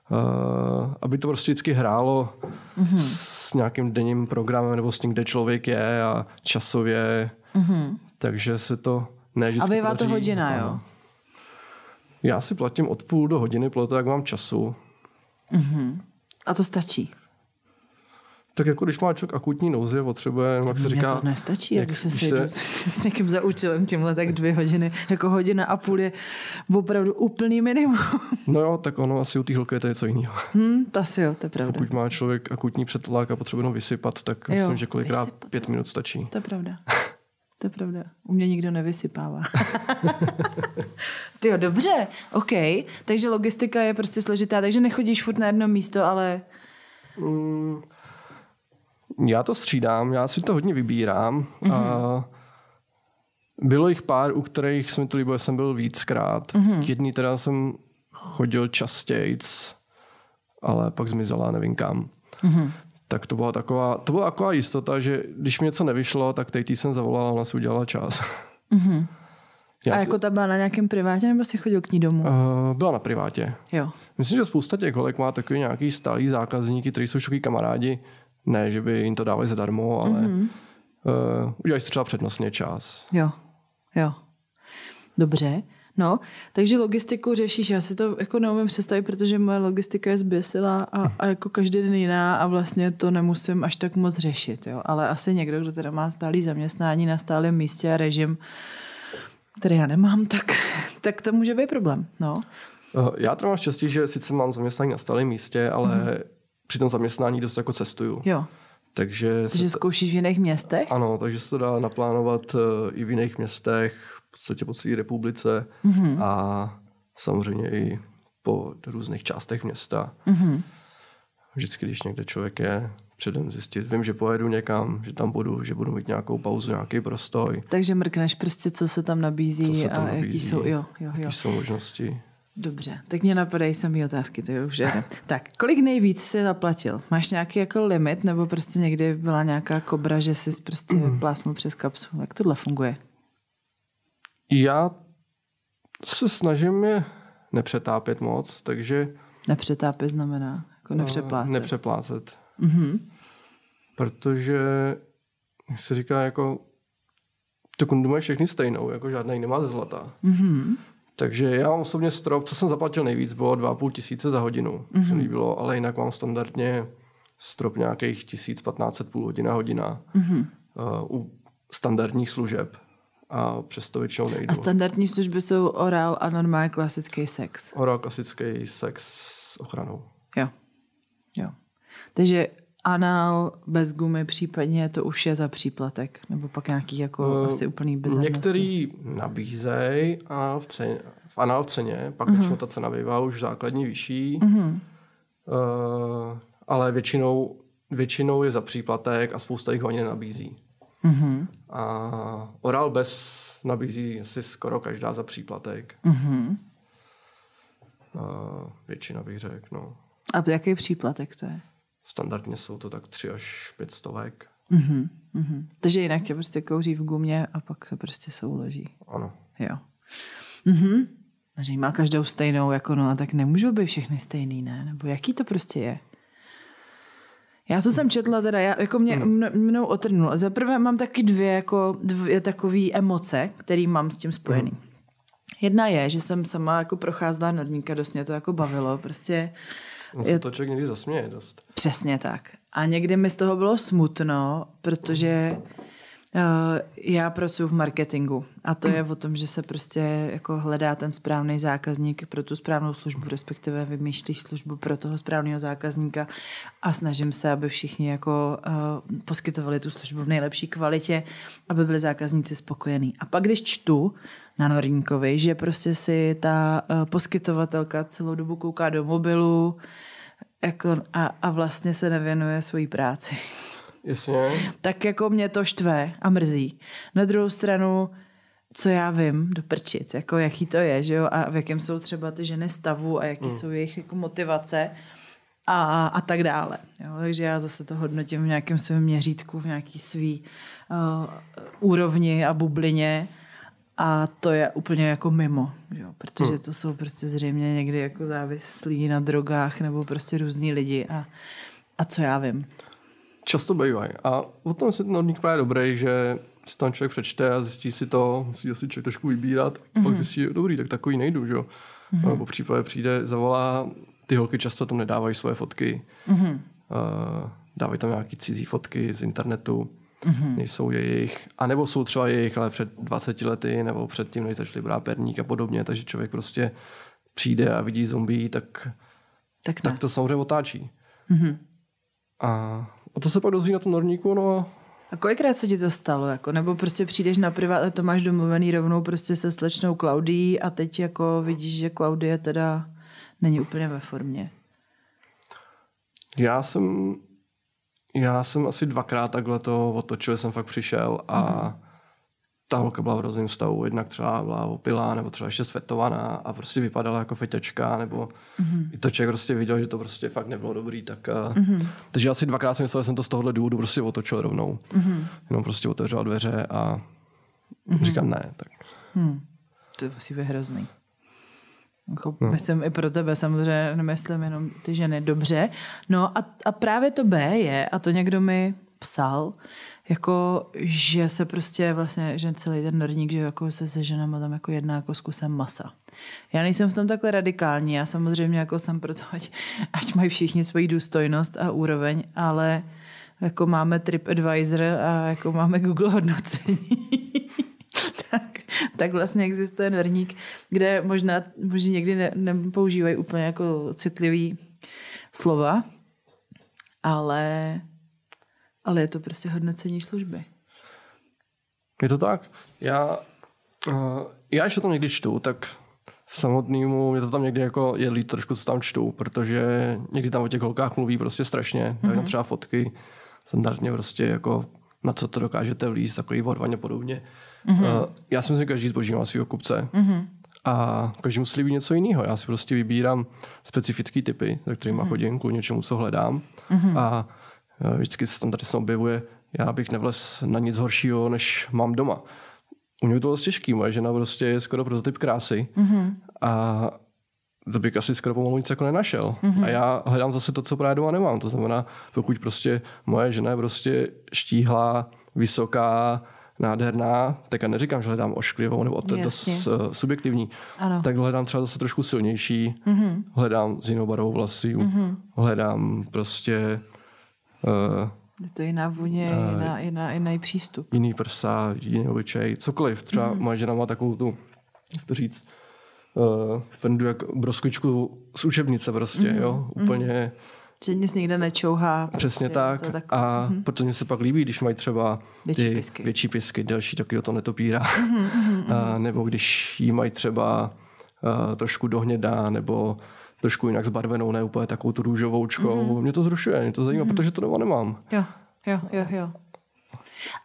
Uh, aby to prostě vždycky hrálo mm-hmm. s nějakým denním programem nebo s tím, kde člověk je a časově. Mm-hmm. Takže se to ne vždycky A bývá to hodina, jo? Já si platím od půl do hodiny podle toho, jak mám času. Mm-hmm. A to stačí? Tak jako když má člověk akutní nouzi potřebuje, jak se říká... to nestačí, jak, jak se, se s někým za účelem tímhle, tak dvě hodiny, jako hodina a půl je opravdu úplný minimum. [laughs] No jo, tak ono asi u té holky je to něco jiného. Hmm, to asi jo, to je pravda. Pokud má člověk akutní předtlak a potřebuje vysypat, tak jo, myslím, že kolikrát vysypat. pět minut stačí. To je pravda. [laughs] To je pravda. U mě nikdo nevysypává. [laughs] Ty jo, dobře, OK. Takže logistika je prostě složitá, takže nechodíš furt na jedno místo, ale... Mm, já to střídám, já si to hodně vybírám. Mm-hmm. A bylo jich pár, u kterých se mi to líbilo, jsem byl víckrát. Mm-hmm. Jedný teda jsem chodil častějc, ale pak zmizela, nevím kam. Mm-hmm tak to byla taková, to byla taková jistota, že když mi něco nevyšlo, tak teď jsem zavolala a ona si udělala čas. Mm-hmm. [laughs] Já a jako ta byla na nějakém privátě, nebo jsi chodil k ní domů? Uh, byla na privátě. Jo. Myslím, že spousta těch holek má takový nějaký stálý zákazníky, kteří jsou všichni kamarádi. Ne, že by jim to dávali zadarmo, ale mm-hmm. uh, udělají si třeba přednostně čas. Jo, jo. Dobře. No, takže logistiku řešíš, já si to jako neumím představit, protože moje logistika je zběsila a, a jako každý den jiná a vlastně to nemusím až tak moc řešit, jo. Ale asi někdo, kdo teda má stálý zaměstnání na stálém místě a režim, který já nemám, tak, tak to může být problém, no. Uh, já to mám štěstí, že sice mám zaměstnání na stálém místě, ale mm. Při tom zaměstnání dost jako cestuju. Jo. Takže, takže zkoušíš v jiných městech? Ano, takže se to dá naplánovat uh, i v jiných městech, v podstatě po celé republice mm-hmm. a samozřejmě i po různých částech města. Mm-hmm. Vždycky, když někde člověk je, předem zjistit. Vím, že pojedu někam, že tam budu, že budu mít nějakou pauzu, nějaký prostoj. Takže mrkneš prostě, co se tam nabízí se tam a nabízí, jaký jsou, jo, jo, jo. Jaký jsou možnosti. Dobře, tak mě napadají samý otázky, to je už jde. tak, kolik nejvíc jsi zaplatil? Máš nějaký jako limit, nebo prostě někdy byla nějaká kobra, že jsi prostě mm. plásnul přes kapsu? Jak tohle funguje? Já se snažím je nepřetápět moc, takže... Nepřetápět znamená? Jako nepřeplácet. Nepřeplácet. Mm-hmm. Protože, jak se říká, jako to kundu mají všechny stejnou, jako žádný nemá ze zlata. Mm-hmm. Takže já mám osobně strop, co jsem zaplatil nejvíc, bylo 2,5 tisíce za hodinu. Mm-hmm. Se mi líbilo, ale jinak mám standardně strop nějakých 1500 půl hodina, hodina mm-hmm. uh, u standardních služeb. A přesto většinou nejdu. A standardní služby jsou orál a normální klasický sex. Orál, klasický sex s ochranou. Jo. Jo. Takže anal bez gumy případně to už je za příplatek, nebo pak nějaký jako uh, asi úplný bezadnosti. Některý nabízej a v, ceně, v anal v ceně, pak uh-huh. většinou ta cena bývá už základní vyšší, uh-huh. uh, ale většinou, většinou je za příplatek a spousta jich ho ani nenabízí. Uh-huh. A oral bez nabízí asi skoro každá za příplatek. Uh-huh. Uh, většina bych řekl, no. A jaký příplatek to je? Standardně jsou to tak tři až pět stovek. Mm-hmm, mm-hmm. Takže jinak tě prostě kouří v gumě a pak se prostě souloží. Ano. Jo. Mm-hmm. že má každou stejnou, jako no, tak nemůžou být všechny stejný, ne? Nebo jaký to prostě je? Já to jsem četla teda, já, jako mě hmm. mnou otrnul. Za prvé mám taky dvě, jako dvě takové emoce, které mám s tím spojený. Hmm. Jedna je, že jsem sama jako procházela Norníka, dost mě to jako bavilo. Prostě On se to člověk někdy zasměje dost. Přesně tak. A někdy mi z toho bylo smutno, protože uh, já pracuji v marketingu a to je o tom, že se prostě jako hledá ten správný zákazník pro tu správnou službu, respektive vymýšlíš službu pro toho správného zákazníka a snažím se, aby všichni jako uh, poskytovali tu službu v nejlepší kvalitě, aby byli zákazníci spokojení. A pak, když čtu na Norníkovi, že prostě si ta uh, poskytovatelka celou dobu kouká do mobilu, jako a, a vlastně se nevěnuje svojí práci. Jasně. Tak jako mě to štve a mrzí. Na druhou stranu, co já vím do prčic, jako jaký to je, že jo, a v jakém jsou třeba ty ženy stavu a jaký mm. jsou jejich jako motivace a, a tak dále. Jo, takže já zase to hodnotím v nějakém svém měřítku, v nějaký svý uh, úrovni a bublině a to je úplně jako mimo, jo? protože hmm. to jsou prostě zřejmě někdy jako závislí na drogách nebo prostě různý lidi a, a co já vím. Často bývají. A o tom se ten norník právě dobrý, že si tam člověk přečte a zjistí si to, musí si člověk trošku vybírat, mm-hmm. pak zjistí, dobrý, tak takový nejdu, že jo. Mm-hmm. Nebo případě přijde, zavolá, ty holky často tam nedávají svoje fotky, mm-hmm. uh, dávají tam nějaký cizí fotky z internetu, mm-hmm. nejsou jejich, a nebo jsou třeba jejich, ale před 20 lety, nebo před tím, než začali brát perník a podobně, takže člověk prostě přijde a vidí zombie, tak, tak, tak to samozřejmě otáčí. Mm-hmm. A, a to se pak dozví na tom norníku, no a kolikrát se ti to stalo? Jako? Nebo prostě přijdeš na privát a to máš domluvený rovnou prostě se slečnou Klaudií a teď jako vidíš, že Klaudie teda není úplně ve formě. Já jsem já jsem asi dvakrát takhle to otočil, jsem fakt přišel a mm-hmm. ta holka byla v hrozném stavu. Jednak třeba byla opilá, nebo třeba ještě svetovaná a prostě vypadala jako feťačka, nebo mm-hmm. i to člověk prostě viděl, že to prostě fakt nebylo dobrý. Tak, mm-hmm. Takže asi dvakrát jsem myslel, že jsem to z tohohle důvodu prostě otočil rovnou. Mm-hmm. Jenom prostě otevřel dveře a mm-hmm. říkám ne. Tak. Mm. To musí být hrozný. Jako, no. Myslím i pro tebe samozřejmě, nemyslím jenom ty ženy dobře. No a, a právě to B je, a to někdo mi psal, jako, že se prostě vlastně, že celý ten norník, že jako se se ženama tam jako jedná jako s kusem masa. Já nejsem v tom takhle radikální, já samozřejmě jako jsem proto, ať, ať mají všichni svoji důstojnost a úroveň, ale jako máme TripAdvisor a jako máme Google hodnocení. [laughs] [laughs] tak tak vlastně existuje norník, kde možná možná někdy ne, nepoužívají úplně jako citlivý slova, ale, ale je to prostě hodnocení služby. Je to tak. Já, uh, já ještě to někdy čtu, tak samotnému, mě to tam někdy jako je líp trošku, co tam čtu, protože někdy tam o těch holkách mluví prostě strašně, mm-hmm. třeba fotky, standardně prostě jako na co to dokážete vlízt, takový vorvaně podobně. Mm-hmm. Já si myslím, že každý zboží má svého kupce. Mm-hmm. A každý musí líbit něco jiného. Já si prostě vybírám specifické typy, za kterými mm-hmm. chodím kvůli něčemu, co hledám. Mm-hmm. A uh, vždycky se tam tady se objevuje, já bych nevles na nic horšího, než mám doma. U mě to bylo těžký, moje žena prostě je skoro prototyp krásy. Mm-hmm. A to bych asi skoro pomalu nic jako nenašel. Mm-hmm. A já hledám zase to, co právě doma nemám. To znamená, pokud prostě moje žena je prostě štíhlá, vysoká, nádherná, tak já neříkám, že hledám ošklivou nebo to je dost uh, subjektivní, ano. tak hledám třeba zase trošku silnější, mm-hmm. hledám s jinou barvou vlasů, mm-hmm. hledám prostě uh, je to jiná vůně, uh, jiná, jiná, jiný přístup. Jiný prsa, jiný obyčej, cokoliv. Třeba mm-hmm. moje žena má takovou tu, jak to říct, uh, fendu jak broskvičku z učebnice prostě, mm-hmm. jo, úplně... Mm-hmm. Že nic nikde nečouhá. Přesně prostě, tak. tak. A mm-hmm. protože se pak líbí, když mají třeba větší ty pisky, větší pisky delší, taky o to netopírá. Mm-hmm, [laughs] a, nebo když jí mají třeba uh, trošku dohnědá, nebo trošku jinak zbarvenou, ne úplně takovou tu růžovoučkou. Mm-hmm. Mě to zrušuje, mě to zajímá, mm-hmm. protože to doma nemám. Jo, jo, jo, jo.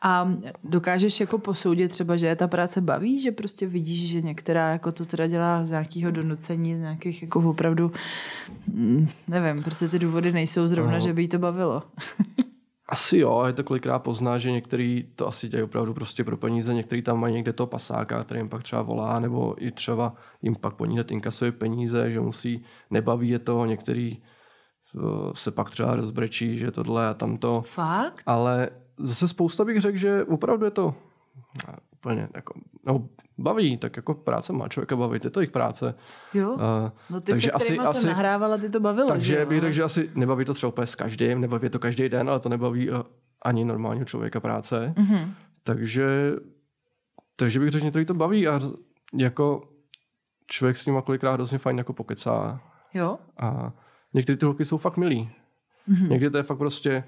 A dokážeš jako posoudit třeba, že je ta práce baví, že prostě vidíš, že některá jako to teda dělá z nějakého donucení, z nějakých jako opravdu, mm, nevím, prostě ty důvody nejsou zrovna, no. že by jí to bavilo. [laughs] Asi jo, je to kolikrát pozná, že některý to asi dělají opravdu prostě pro peníze, některý tam mají někde toho pasáka, který jim pak třeba volá, nebo i třeba jim pak po ní inkasuje peníze, že musí, nebaví je to, některý eh, se pak třeba rozbrečí, že tohle a tamto. Fakt? Ale zase spousta bych řekl, že opravdu je to úplně jako, no, baví, tak jako práce má člověka bavit, je to jejich práce. Jo, uh, no ty takže se, asi, asi nahrávala, ty to bavilo. Takže že bych řekl, že asi nebaví to třeba úplně s každým, nebaví to každý den, ale to nebaví uh, ani normálního člověka práce. Mm-hmm. Takže, takže bych řekl, že to baví a jako člověk s ním kolikrát hrozně fajn jako pokecá. Jo. A některé ty holky jsou fakt milí. Mm-hmm. Někdy to je fakt prostě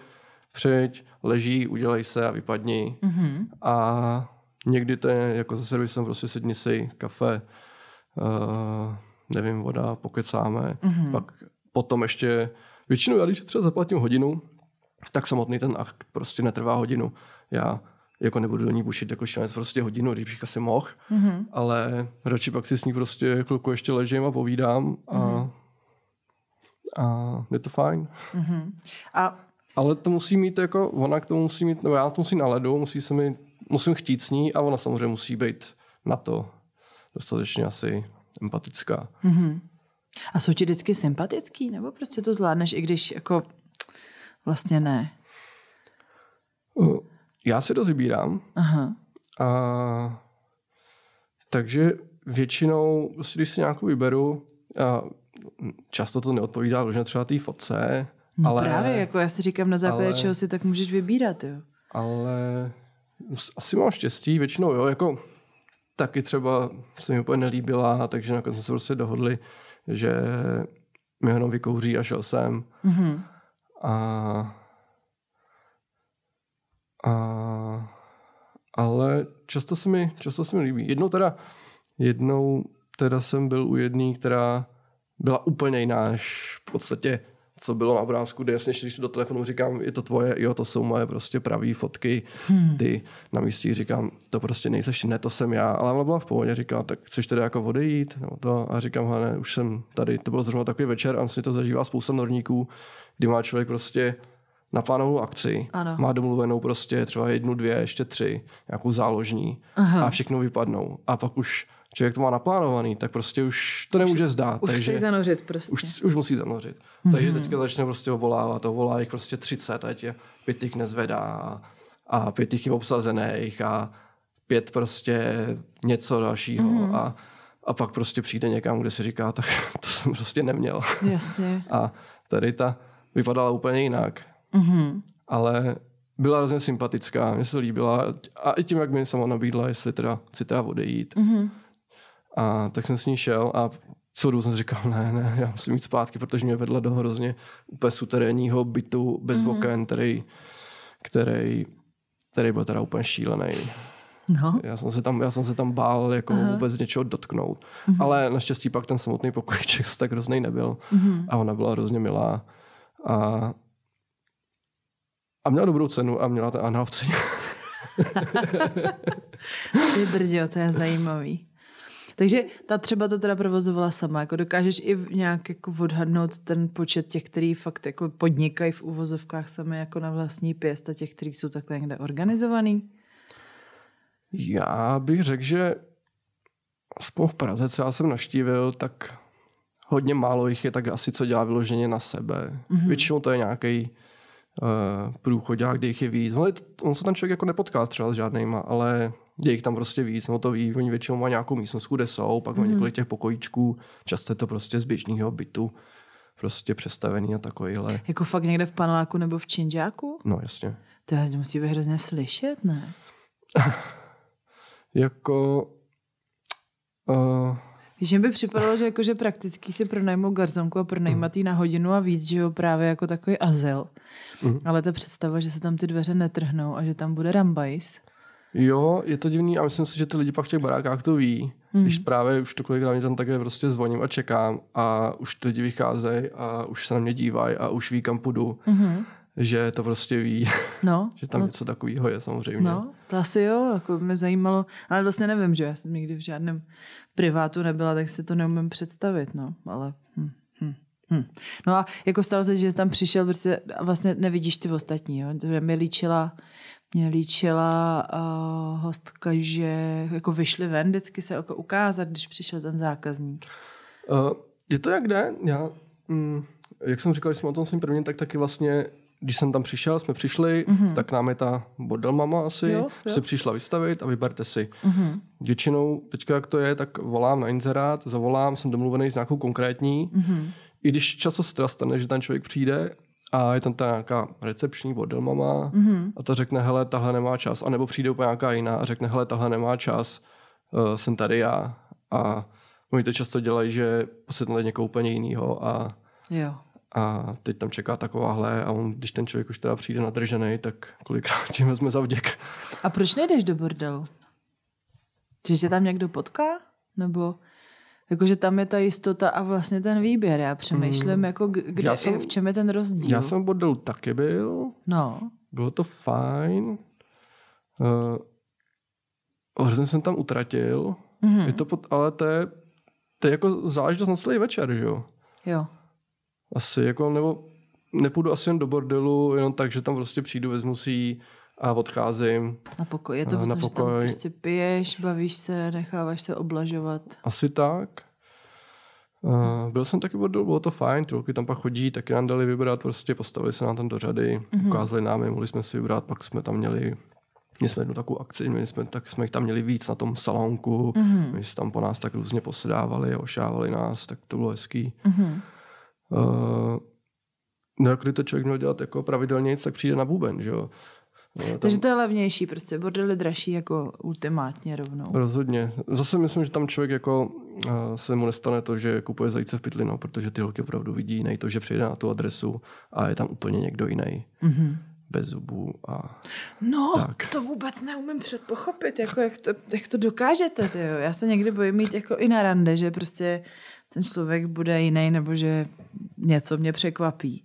přijď, leží, udělej se a vypadni. Mm-hmm. A někdy to je jako za servisem, prostě sedni si, kafe, uh, nevím, voda, pokecáme. Mm-hmm. Pak potom ještě, většinou já když třeba zaplatím hodinu, tak samotný ten akt prostě netrvá hodinu. Já jako nebudu do ní bušit jako štěnec prostě hodinu, když bych asi mohl, mm-hmm. ale radši pak si s ní prostě chvilku ještě ležím a povídám a, mm-hmm. a je to fajn. Mm-hmm. A ale to musí mít jako, ona k tomu musí mít, nebo já to musím na ledu, musí se mi, musím chtít s ní a ona samozřejmě musí být na to dostatečně asi empatická. Mm-hmm. A jsou ti vždycky sympatický, nebo prostě to zvládneš, i když jako vlastně ne? Já si to vybírám. Aha. A, takže většinou, prostě, když si nějakou vyberu, a často to neodpovídá vložně třeba té fotce, No ale, právě, jako já si říkám, na základě ale, čeho si tak můžeš vybírat, jo. Ale asi mám štěstí, většinou jo, jako taky třeba se mi úplně nelíbila, takže nakonec jsme se prostě dohodli, že mi jenom vykouří a šel jsem. Mm-hmm. A, a, ale často se, mi, často se mi líbí. Jednou teda, jednou teda jsem byl u jedné, která byla úplně jiná, než v podstatě co bylo na obrázku, kde jasně, když do telefonu říkám, je to tvoje, jo, to jsou moje prostě pravý fotky, hmm. ty na místě říkám, to prostě nejseš, ne, to jsem já, ale ona byla v pohodě, říká, tak chceš tedy jako odejít, no to, a říkám, ne, už jsem tady, to byl zrovna takový večer a myslím, to zažívá spousta norníků, kdy má člověk prostě naplánovanou akci, ano. má domluvenou prostě třeba jednu, dvě, ještě tři, nějakou záložní Aha. a všechno vypadnou. A pak už člověk to má naplánovaný, tak prostě už to nemůže zdát. Už takže zanořit prostě. Už, už musí zanořit. Mm-hmm. Takže teďka začne prostě ovolávat, volá jich prostě 30, ať je pět jich nezvedá a, a pět jich je obsazených a pět prostě něco dalšího mm-hmm. a, a pak prostě přijde někam, kde si říká, tak [laughs] to jsem prostě neměl. Jasně. [laughs] A tady ta vypadala úplně jinak. Mm-hmm. Ale byla hrozně sympatická, mně se líbila a i tím, jak mi sama nabídla, jestli teda chci teda odejít. Mhm. A tak jsem s ní šel a co jsem říkal, ne, ne, já musím jít zpátky, protože mě vedla do hrozně úplně suterénního bytu bez Mhm. oken, který, který, který byl teda úplně šílený. No. Já jsem se tam, já jsem se tam bál jako Aha. vůbec něčeho dotknout. Mhm. Ale naštěstí pak ten samotný pokojíček tak hrozný nebyl. Mhm. A ona byla hrozně milá. A, a měla dobrou cenu a měla ten anál v ceně. [laughs] Ty brďo, to je zajímavý. Takže ta třeba to teda provozovala sama. Jako dokážeš i nějak jako odhadnout ten počet těch, který fakt jako podnikají v uvozovkách sami jako na vlastní pěst a těch, kteří jsou takhle někde organizovaný? Já bych řekl, že aspoň v Praze, co já jsem naštívil, tak hodně málo jich je tak asi, co dělá vyloženě na sebe. Mm-hmm. Většinou to je nějaký uh, průchodák, kde jich je víc. On, on se ten člověk jako nepotká třeba s žádnýma, ale je jich tam prostě víc, no to ví, oni většinou mají nějakou místnost, kde jsou, pak mají několik těch pokojíčků, často je to prostě z běžného bytu, prostě přestavený a takovýhle. Jako fakt někde v paneláku nebo v činžáku? No jasně. To musí být hrozně slyšet, ne? [laughs] Jako... Uh, Když mi by připadalo, že jakože prakticky si pronajmou garzonku a pronajímat jí na hodinu a víc, že jo, právě jako takový azyl. Mhm. Ale ta představa, že se tam ty dveře netrhnou a že tam bude rambajs. Jo, je to divný a myslím si, že ty lidi pak v těch barákách to ví. Mm. Když právě už to kolikrát mě tam také prostě zvoním a čekám a už ty lidi vycházejí a už se na mě dívají a už ví, kam půjdu, Mhm. že to prostě ví, [laughs] No, že tam no, něco takového je samozřejmě. no, to asi jo, jako mě zajímalo, ale vlastně nevím, že já jsem nikdy v žádném privátu nebyla, tak si to neumím představit, no, ale... Hm, hm, hm. No a jako stalo se, že tam přišel a vlastně nevidíš ty ostatní, jo? Mě líčila, mě líčila uh, hostka, že jako vyšli ven vždycky se jako ukázat, když přišel ten zákazník. Uh, je to jak jde? Já, mm, jak jsem říkal, když jsme o tom svým prvním, tak taky vlastně když jsem tam přišel, jsme přišli, mm-hmm. tak nám je ta bordel mama asi, jo. jo. se přišla vystavit a vyberte si. Mm-hmm. Většinou, teďka jak to je, tak volám na inzerát, zavolám, jsem domluvený s nějakou konkrétní. Mm-hmm. I když často se teda stane, že ten člověk přijde a je tam ta nějaká recepční bordel mama Mm-hmm. a ta řekne, hele, tahle nemá čas, anebo přijde úplně nějaká jiná a řekne, hele, tahle nemá čas, uh, jsem tady já. A oni to často dělají, že posednuli někoho úplně jinýho a, Jo. a teď tam čeká takováhle a on, když ten člověk už teda přijde nadržený, tak kolikrát [laughs] tím vezme za vděk. A proč nejdeš do bordelu? Že tě tam někdo potká? Nebo jakože tam je ta jistota a vlastně ten výběr. Já přemýšlím, mm. jako kde, Já jsem- v čem je ten rozdíl. Já jsem v bordelu taky byl, No, bylo to fajn. Uh, hrozně jsem tam utratil, Mhm. je to pod, ale to je, to je jako záležitost na celý večer, že jo? jo. Asi jako, nebo nepůjdu asi jen do bordelu, jenom tak, že tam prostě přijdu, vezmu si a odcházím. Na pokoj. Je to, A na protože tam pokoj. prostě piješ, bavíš se, necháváš se oblažovat. Asi tak. Uh, byl jsem taky bordelu, bylo to fajn, ty holky tam pak chodí, taky nám dali vybrat, prostě postavili se nám tam do řady, mm-hmm. ukázali nám je, mohli jsme si vybrat, pak jsme tam měli Měli jsme jednu takovou akci, měli jsme, tak jsme jich tam měli víc na tom salonku, mm-hmm. my se tam po nás tak různě posedávali, ošávali nás, tak to bylo hezký. Mhm. Uh, no kdyby to člověk měl dělat jako pravidelně, tak přijde na buben, že jo. No, tam Takže to je levnější, prostě bordel je dražší jako ultimátně rovnou. Rozhodně. Zase myslím, že tam člověk jako uh, se mu nestane to, že kupuje zajíce v pytli, no, protože ty holky opravdu vidí, nej to, že přijde na tu adresu a je tam úplně někdo jiný. Mhm. Bez zubů a No, Tak. to vůbec neumím předpochopit, jako jak to, jak to dokážete, tyjo. Já se někdy bojím mít jako i na rande, že prostě ten člověk bude jiný, nebo že něco mě překvapí.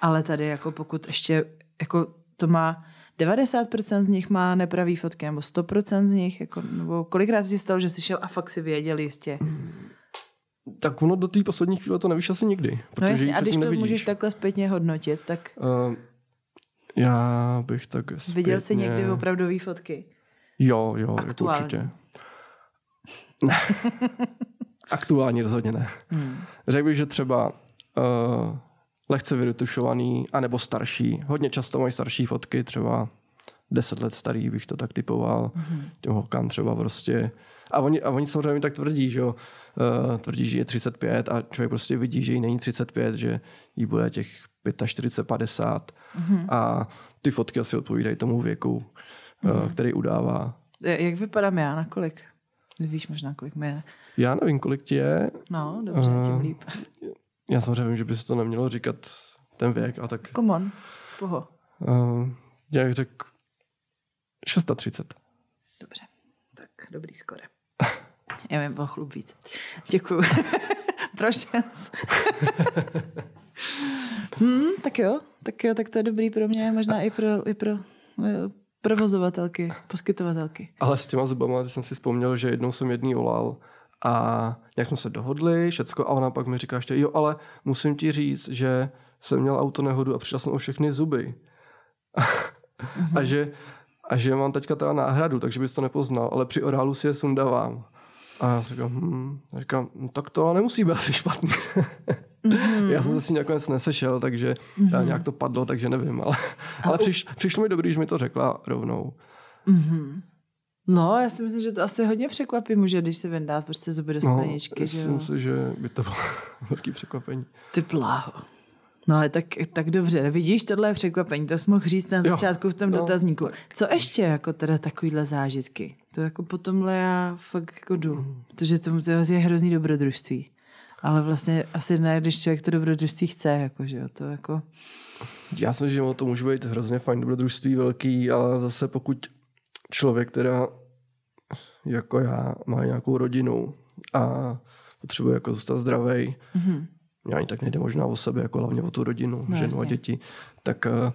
Ale tady jako pokud ještě, jako to má 90% z nich má nepravý fotky, nebo 100% z nich, jako, nebo kolikrát si stalo, že jsi šel a fakt si věděl jistě. tak ono do té poslední chvíle to nevíš asi nikdy. No jasně, a když to nevidíš. můžeš takhle zpětně hodnotit, tak Uh, já bych tak zpětně... viděl jsi někdy opravdový fotky. Jo, jo, jako určitě. Ne. [laughs] Aktuální rozhodně ne. Hmm. Řekl bych, že třeba uh, lehce vyretušovaný, anebo starší. Hodně často mají starší fotky, třeba 10 let starý bych to tak typoval. Mm-hmm. Těm holkám třeba prostě. A oni, a oni samozřejmě tak tvrdí, že jo. Uh, tvrdí, že je 35 a člověk prostě vidí, že jí není 35, že jí bude těch 45, 50 mm-hmm. a ty fotky asi odpovídají tomu věku, mm-hmm. který udává. Jak vypadám já, na kolik? Víš možná, kolik mi je. Já nevím, kolik ti je. No, dobře, uh, tím líp. Já samozřejmě vím, že by se to nemělo říkat ten věk a tak... Come on, poho. Uh, jak řekl 630. Dobře, tak dobrý skore. [laughs] Já vím o chlup víc. Děkuju. [laughs] Prošel [laughs] hmm, tak jo, tak jo, tak to je dobrý pro mě, možná i pro, i pro eh, provozovatelky, poskytovatelky. Ale s těma zubama, když jsem si vzpomněl, že jednou jsem jedný volal a jak jsme se dohodli, všecko, a ona pak mi říká ještě, jo, ale musím ti říct, že jsem měl auto nehodu a přišel jsem o všechny zuby. mm-hmm. [laughs] a, že, a že mám teďka teda náhradu, takže bys to nepoznal, ale při orálu si je sundávám. A já si říkám, hm, říkám, no, tak to nemusí být asi špatný. mm-hmm. [laughs] Já jsem se s ní nakonec nesešel, takže mm-hmm. nějak to padlo, takže nevím, ale, ale přiš, přišlo mi dobrý, že mi to řekla rovnou. Mm-hmm. No, já si myslím, že to asi hodně překvapí muže, když se vyndá prostě zuby do staničky. No, myslím si, že by to bylo [laughs] velký překvapení. Ty pláho. No ale tak, tak dobře, vidíš, tohle je překvapení, to jsi mohl říct na začátku jo, v tom jo, dotazníku. Co ještě jako teda takovýhle zážitky? To jako potomhle já fakt jako jdu, mm. protože to, to je hrozný dobrodružství. Ale vlastně asi ne, když člověk to dobrodružství chce, jako, že jo, to jako... Já si myslím, že to může být hrozně fajn dobrodružství velký, ale zase pokud člověk teda jako já má nějakou rodinu a potřebuje jako zůstat zdravý, mm-hmm mě ani tak nejde možná o sebe, jako hlavně o tu rodinu, no, ženu jasně. a děti, tak uh,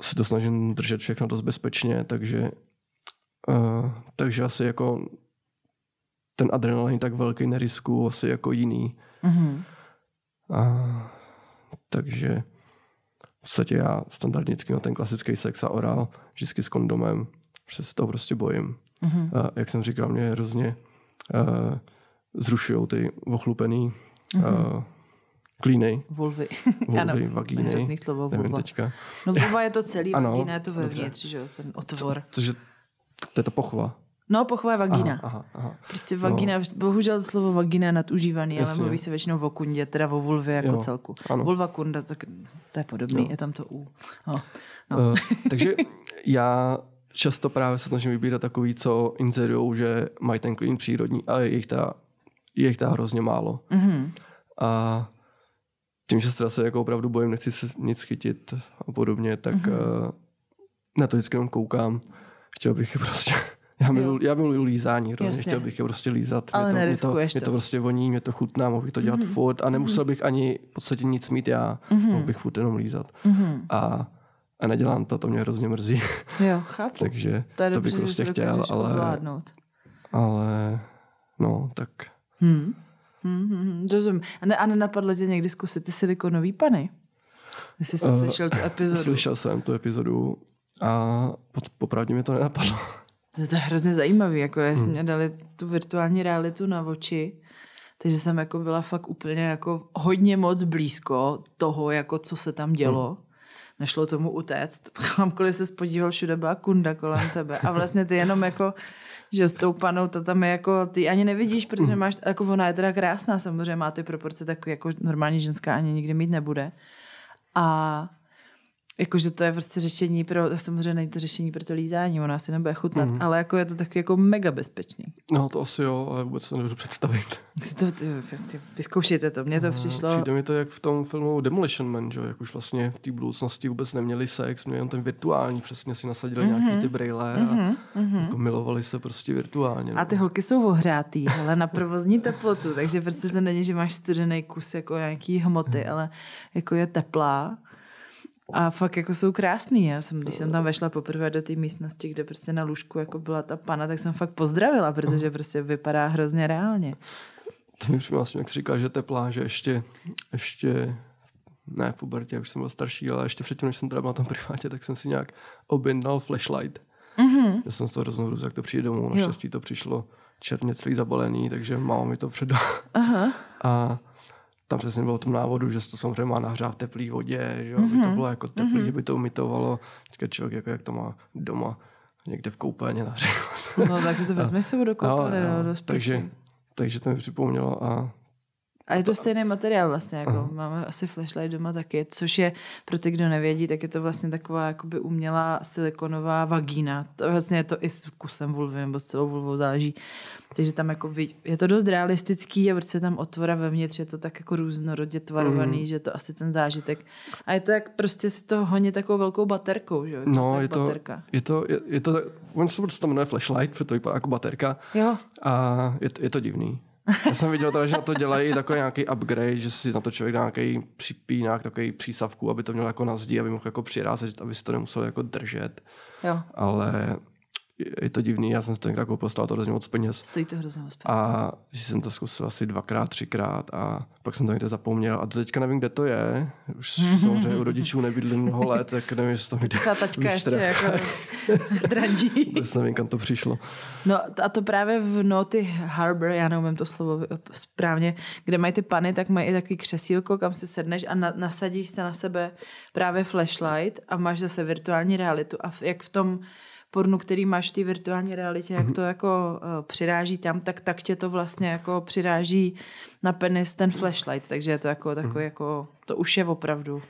si to snažím držet všechno dost bezpečně, takže, uh, takže asi jako ten adrenalin tak velký nerisku asi jako jiný. Mm-hmm. A, takže v podstatě já standardně na ten klasický sex a orál, vždycky s kondomem, se toho prostě bojím. Mm-hmm. A, jak jsem říkal, mě hrozně uh, zrušují ty ochlupený mm-hmm. uh, klíny. Vulvy. [laughs] Vulvy, ano, vagíny. Hrozný slovo vulva. teďka. No vulva je to celý, [laughs] ano, vagína je to vevnitř, že jo, ten otvor. Co, cože, to je to pochva. No, pochva je vagína. Aha, aha, aha. Prostě vagína, no. bohužel slovo vagína je nadužívaný, Jasně. ale mluví se většinou o kundě, teda o vulvě jako jo, celku. Ano. Vulva kunda, tak to je podobný, no. je tam to U. No. No. Uh, takže já často právě se snažím vybírat takový, co inzerujou, že mají ten klín přírodní, ale je jich teda je jich tam hrozně málo. Mm-hmm. A tím, že se teda se jako opravdu bojím, nechci se nic chytit a podobně, tak mm-hmm. uh, na to vždycky jenom koukám. Chtěl bych [laughs] prostě... Já miluji, já miluji lízání, hrozně Jasně. chtěl bych je prostě lízat. Ale mě to, mě to, to. to prostě voní, mě to chutná, mohl bych to dělat mm-hmm. furt a nemusel mm-hmm. bych ani v podstatě nic mít já, mm-hmm. mohl bych furt jenom lízat. Mm-hmm. A, a nedělám to, to mě hrozně mrzí. [laughs] Jo, chápu. Takže to, je to bych prostě chtěl, ale, ale no, tak Hmm. Hmm, hmm, hmm, rozumím. A, ne, a nenapadlo tě někdy zkusit ty silikonový pany? Jsi jsi uh, slyšel tu epizodu? Slyšel jsem tu epizodu a popravdě mi to nenapadlo. No to je hrozně zajímavý, jako jestli hmm. mě dali tu virtuální realitu na oči, takže jsem jako byla fakt úplně jako hodně moc blízko toho, jako co se tam dělo. Hmm. Nešlo tomu utéct. [laughs] Kamkoliv se spodíval, všude byla kunda kolem tebe. A vlastně ty jenom jako že s tou panou to tam je jako, ty ani nevidíš, protože máš, jako ona je teda krásná, samozřejmě má ty proporce tak jako normální ženská ani nikdy mít nebude. A Jakože to je prostě řešení pro, samozřejmě není to řešení pro to lízání, ona si nebude chutnat, mm. ale jako je to taky jako mega bezpečný. No to asi jo, ale vůbec se nebudu představit. To, ty, vyzkoušejte to, mně to no, přišlo. Přijde mi to jak v tom filmu Demolition Man, že? jak už vlastně v té budoucnosti vůbec neměli sex, měli jen ten virtuální, přesně si nasadili mm-hmm. nějaký ty brýle a mm-hmm. jako milovali se prostě virtuálně. A ty holky jsou ohřátý, ale na provozní teplotu, takže prostě to není, že máš studený kus jako nějaký hmoty, ale jako je teplá a fakt jako jsou krásný. Já jsem, když jsem tam vešla poprvé do té místnosti, kde prostě na lůžku jako byla ta pana, tak jsem fakt pozdravila, protože prostě vypadá hrozně reálně. To mi vlastně, jak jsi říkal, že teplá, že ještě, ještě ne v pubertě, už jsem byl starší, ale ještě předtím, než jsem teda na tom privátě, tak jsem si nějak objednal flashlight. Mm-hmm. Já jsem z toho hroznou jak to přijde domů. Naštěstí to přišlo černě celý zabalený, takže máma mi to předala. Aha. A tam přesně bylo v tom návodu, že se to samozřejmě má nahřát v teplé vodě, že mm-hmm. aby to mhm. bylo jako teplý, mm-hmm. by to umitovalo. Teďka člověk, jako jak to má doma, někde v koupelně nahřát. [laughs] No tak si to vezme si do koupelny, no, no, do takže, takže to mi připomnělo a a je to stejný materiál vlastně, jako uh-huh. máme asi flashlight doma taky, což je, pro ty, kdo nevědí, tak je to vlastně taková jakoby umělá silikonová vagína. To vlastně je to i s kusem vulvy, nebo s celou vulvou záleží. Takže tam jako je to dost realistický a protože tam otvora vevnitř je to tak jako různorodě tvarovaný, mm. že to asi ten zážitek. A je to jak prostě si to honí takovou velkou baterkou, že jo? No, je to, baterka. je to, je, je to, on se prostě jmenuje flashlight, protože to vypadá jako baterka. Jo. A je, je to divný. Já jsem viděl teda, že na to dělají takový nějaký upgrade, že si na to člověk dá nějaký připínák, takový přísavku, aby to mělo jako na zdi, aby mohl jako přirázet, aby si to nemusel jako držet. Jo. Ale je to divný, já jsem si to někdy koupil, stálo to hrozně moc peněz. Stojí to hrozně moc peněz. A jsem to zkusil asi dvakrát, třikrát a pak jsem to někde zapomněl a teďka nevím, kde to je. Už [laughs] samozřejmě u rodičů nebydlím mnoho let, tak nevím, jestli to mi Třeba taťka ještě jako [laughs] drandí. Vůbec nevím, kam to přišlo. No a to právě v Noty Harbor, já neumím to slovo správně, kde mají ty pany, tak mají i takový křesílko, kam si sedneš a na, nasadíš se na sebe právě flashlight a máš zase virtuální realitu a jak v tom pornu, který máš v té virtuální realitě, jak mhm. to jako uh, přiráží tam, tak tak tě to vlastně jako přiráží na penis ten flashlight, takže je to jako takový mhm. jako, to už je opravdu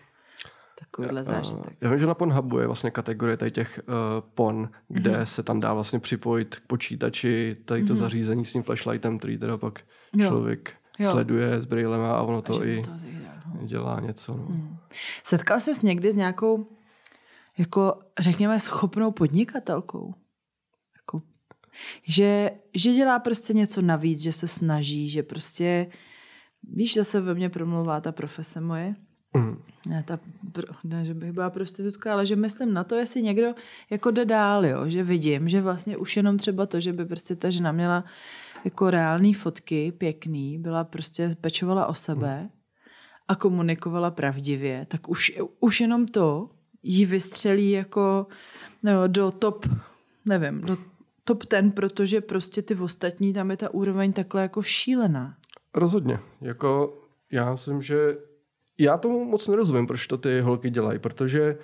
takovýhle zážitek. Já vím, že na Pornhubu je vlastně kategorie tady těch uh, pon, kde mm-hmm. se tam dá vlastně připojit k počítači tady to mm-hmm. zařízení s tím flashlightem, který teda pak jo. člověk jo. sleduje s brýlema a ono to a i to no. dělá něco. No. Mm. Setkal ses někdy s nějakou jako řekněme schopnou podnikatelkou. Jako, že, že dělá prostě něco navíc, že se snaží, že prostě víš, zase ve mně promluvá ta profese moje. Mm. Ne, ta, ne, že bych byla prostitutka, ale že myslím na to, jestli někdo jako jde dál, jo? že vidím, že vlastně už jenom třeba to, že by prostě ta žena měla jako reální fotky, pěkný, byla prostě, pečovala o sebe mm. a komunikovala pravdivě, tak už, už jenom to ji vystřelí jako no, do top, nevím, do top ten, protože prostě ty ostatní, tam je ta úroveň takhle jako šílená. Rozhodně. Jako já myslím, že já tomu moc nerozumím, proč to ty holky dělají, protože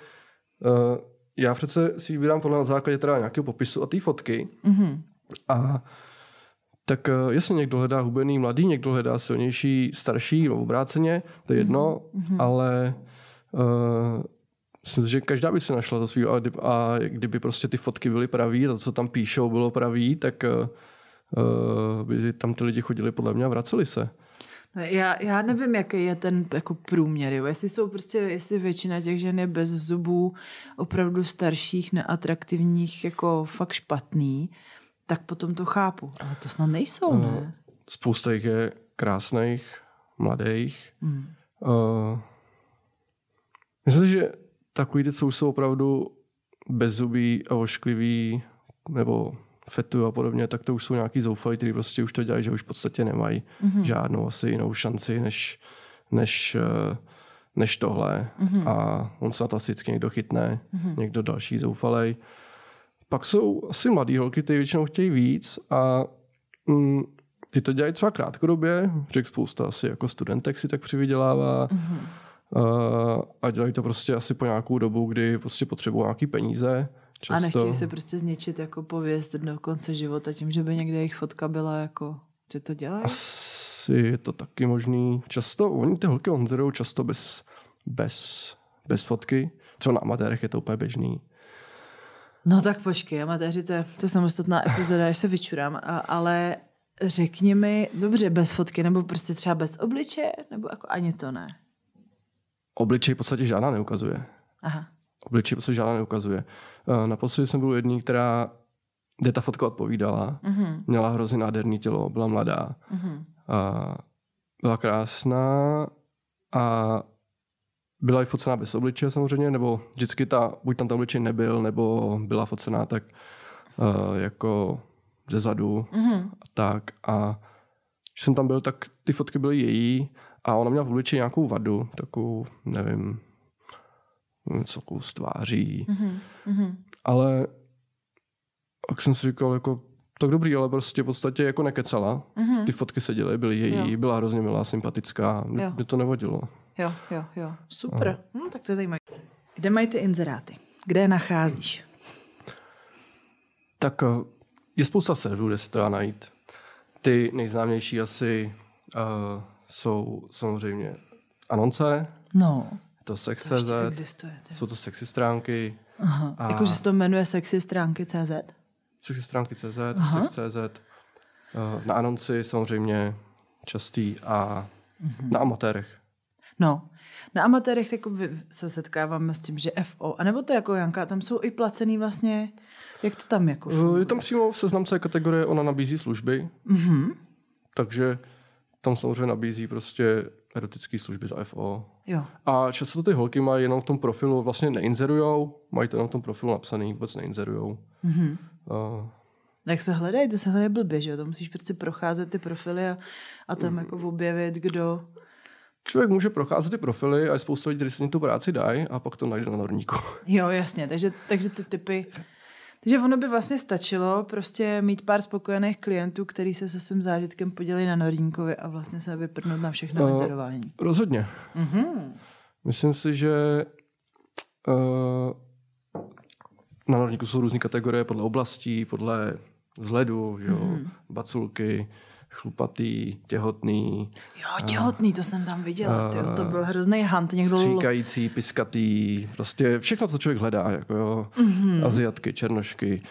uh, já přece si vybírám podle na základě teda nějakého popisu a té fotky mm-hmm. a tak uh, jestli někdo hledá hubený mladý, někdo hledá silnější, starší, nebo obráceně, to je jedno, mm-hmm. ale uh, Myslím že každá by si našla to svý a, a kdyby prostě ty fotky byly pravý, to, co tam píšou, bylo pravý, tak uh, by tam ty lidi chodili podle mě a vraceli se. Já, já nevím, jaký je ten jako průměr. Jo. Jestli jsou prostě, jestli většina těch žen je bez zubů, opravdu starších, neatraktivních, jako fakt špatný, tak potom to chápu. Ale to snad nejsou, uh, ne? Spousta jich je krásných, mladých. Hmm. Uh, myslím, že takový ty, co už jsou opravdu bezzubý a ošklivý, nebo fetu a podobně, tak to už jsou nějaký zoufalí, kteří prostě už to dělají, že už v podstatě nemají mm-hmm. žádnou asi jinou šanci, než, než, eh, než tohle. Mm-hmm. A on se na to asi vždycky někdo chytne, mm-hmm. někdo další zoufalej. Pak jsou asi mladý holky, kteří většinou chtějí víc a mm, ty to dělají třeba krátkodobě, řekl spousta asi jako studentek si tak přivydělává. Mm-hmm a dělají to prostě asi po nějakou dobu, kdy prostě potřebují nějaký peníze. Často... A nechtějí se prostě zničit jako pověst do konce života tím, že by někde jejich fotka byla jako, že to dělají? Asi je to taky možný. Často, oni ty holky onzerujou často bez, bez, bez fotky. Třeba na amatérech je to úplně běžný. No tak počkej, amatéři, to je, to je samostatná epizoda, až se vyčurám, a, ale řekni mi, dobře, bez fotky, nebo prostě třeba bez obliče, nebo jako ani to ne? Obličej v podstatě žádná neukazuje. Aha. Obličej v podstatě žádná neukazuje. Eh, naposledy jsem byl jedný, která, kde ta fotka odpovídala. Uh-huh. Měla hrozně nádherný tělo, byla mladá. Uh-huh. A byla krásná a byla i focená bez obličeje samozřejmě, nebo vždycky ta, buď tam ta obličej nebyl, nebo byla focená tak uh, jako ze zadu uh-huh. a tak. A když jsem tam byl, tak ty fotky byly její a ona měla v obličeji nějakou vadu, takovou, nevím, něco z tváří. Mm-hmm. Ale jak jsem si říkal, jako tak dobrý, ale prostě v podstatě jako nekecala. Mm-hmm. Ty fotky se děly, byly její, jo. byla hrozně milá, sympatická. Mě, mě to nevodilo. Jo, jo, jo. Super. No, tak to je zajímavé. Kde mají ty inzeráty? Kde je nacházíš? Tak eh, je spousta serverů, kde se to dá najít. Ty nejznámější asi uh, jsou samozřejmě anonce, No, to to sex.cz, ještě existuje. jsou to sexy stránky, Aha, A- jakože se to jmenuje sexy stránky CZ? sexy stránky CZ, Aha. sex.cz, eh, na anonci samozřejmě častý a Mhm. na amatérech. No, na amatérech jako se setkáváme s tím, že FO, anebo to jako Janka, tam jsou i placený vlastně, jak to tam jako Eh, funguje? Je tam přímo v seznamce kategorie, ona nabízí služby, Mhm. takže tam samozřejmě nabízí prostě erotické služby za FO. Jo, A často ty holky mají jenom v tom profilu, vlastně neinzerujou, mají to jenom v tom profilu napsaný, vůbec neinzerujou. Mhm. Uh, jak se hledají, to se hledají blbě, že jo, to musíš prostě procházet ty profily a, a tam jako objevit, kdo, člověk může procházet ty profily a je spousta lidí, kteří si tu práci dají a pak to najde na norníku. Jo, jasně, takže, takže ty typy... [laughs] Takže ono by vlastně stačilo prostě mít pár spokojených klientů, který se se svým zážitkem podělí na Norínkovi a vlastně se vyprnout na všechno No. inzerování. Rozhodně. Mhm. Myslím si, že uh, na norníku jsou různé kategorie podle oblastí, podle vzhledu, že jo? Mhm. baculky, chlupatý, těhotný, Jo, těhotný, to jsem tam viděla, tyjo, to byl hrozný hunt, někdo... stříkající, piskatý, prostě všechno, co člověk hledá, jako jo, mm-hmm. aziatky, černošky.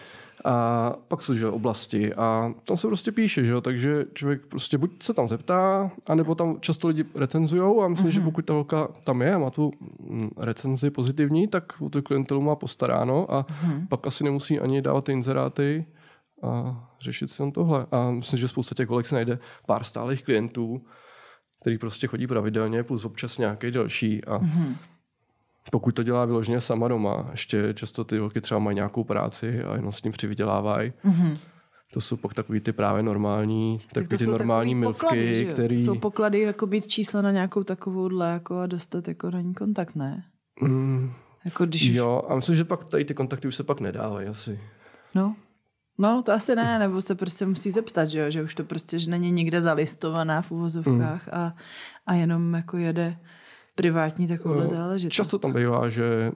A pak jsou že oblasti a tam se prostě píše, že jo, takže člověk prostě buď se tam zeptá, anebo tam často lidi recenzujou a myslím, mm-hmm. že pokud ta holka tam je a má tu mm, recenzi pozitivní, tak o tu klientelu má postaráno a mm-hmm. pak asi nemusí ani dávat ty inzeráty a řešit si jen tohle. A myslím, že spousta těch holek se najde pár stálých klientů, který prostě chodí pravidelně, plus občas nějaký další a mm-hmm. pokud to dělá vyloženě sama doma, ještě často ty holky třeba mají nějakou práci a jenom s tím přivydělávají, mm-hmm. to jsou pak takový ty právě normální, takový to ty normální milvky, poklady, který... To jsou poklady, jako být číslo na nějakou takovouhle jako a dostat jako na ní kontakt, ne? mm, Jako když už, jo, a myslím, že pak tady ty kontakty už se pak nedávají asi. no, no to asi ne, nebo se prostě musí zeptat, že jo, že už to prostě že není nikde zalistovaná v uvozovkách Mm. a, a jenom jako jede privátní takovouhle Jo, záležitost. Často tam bývá, že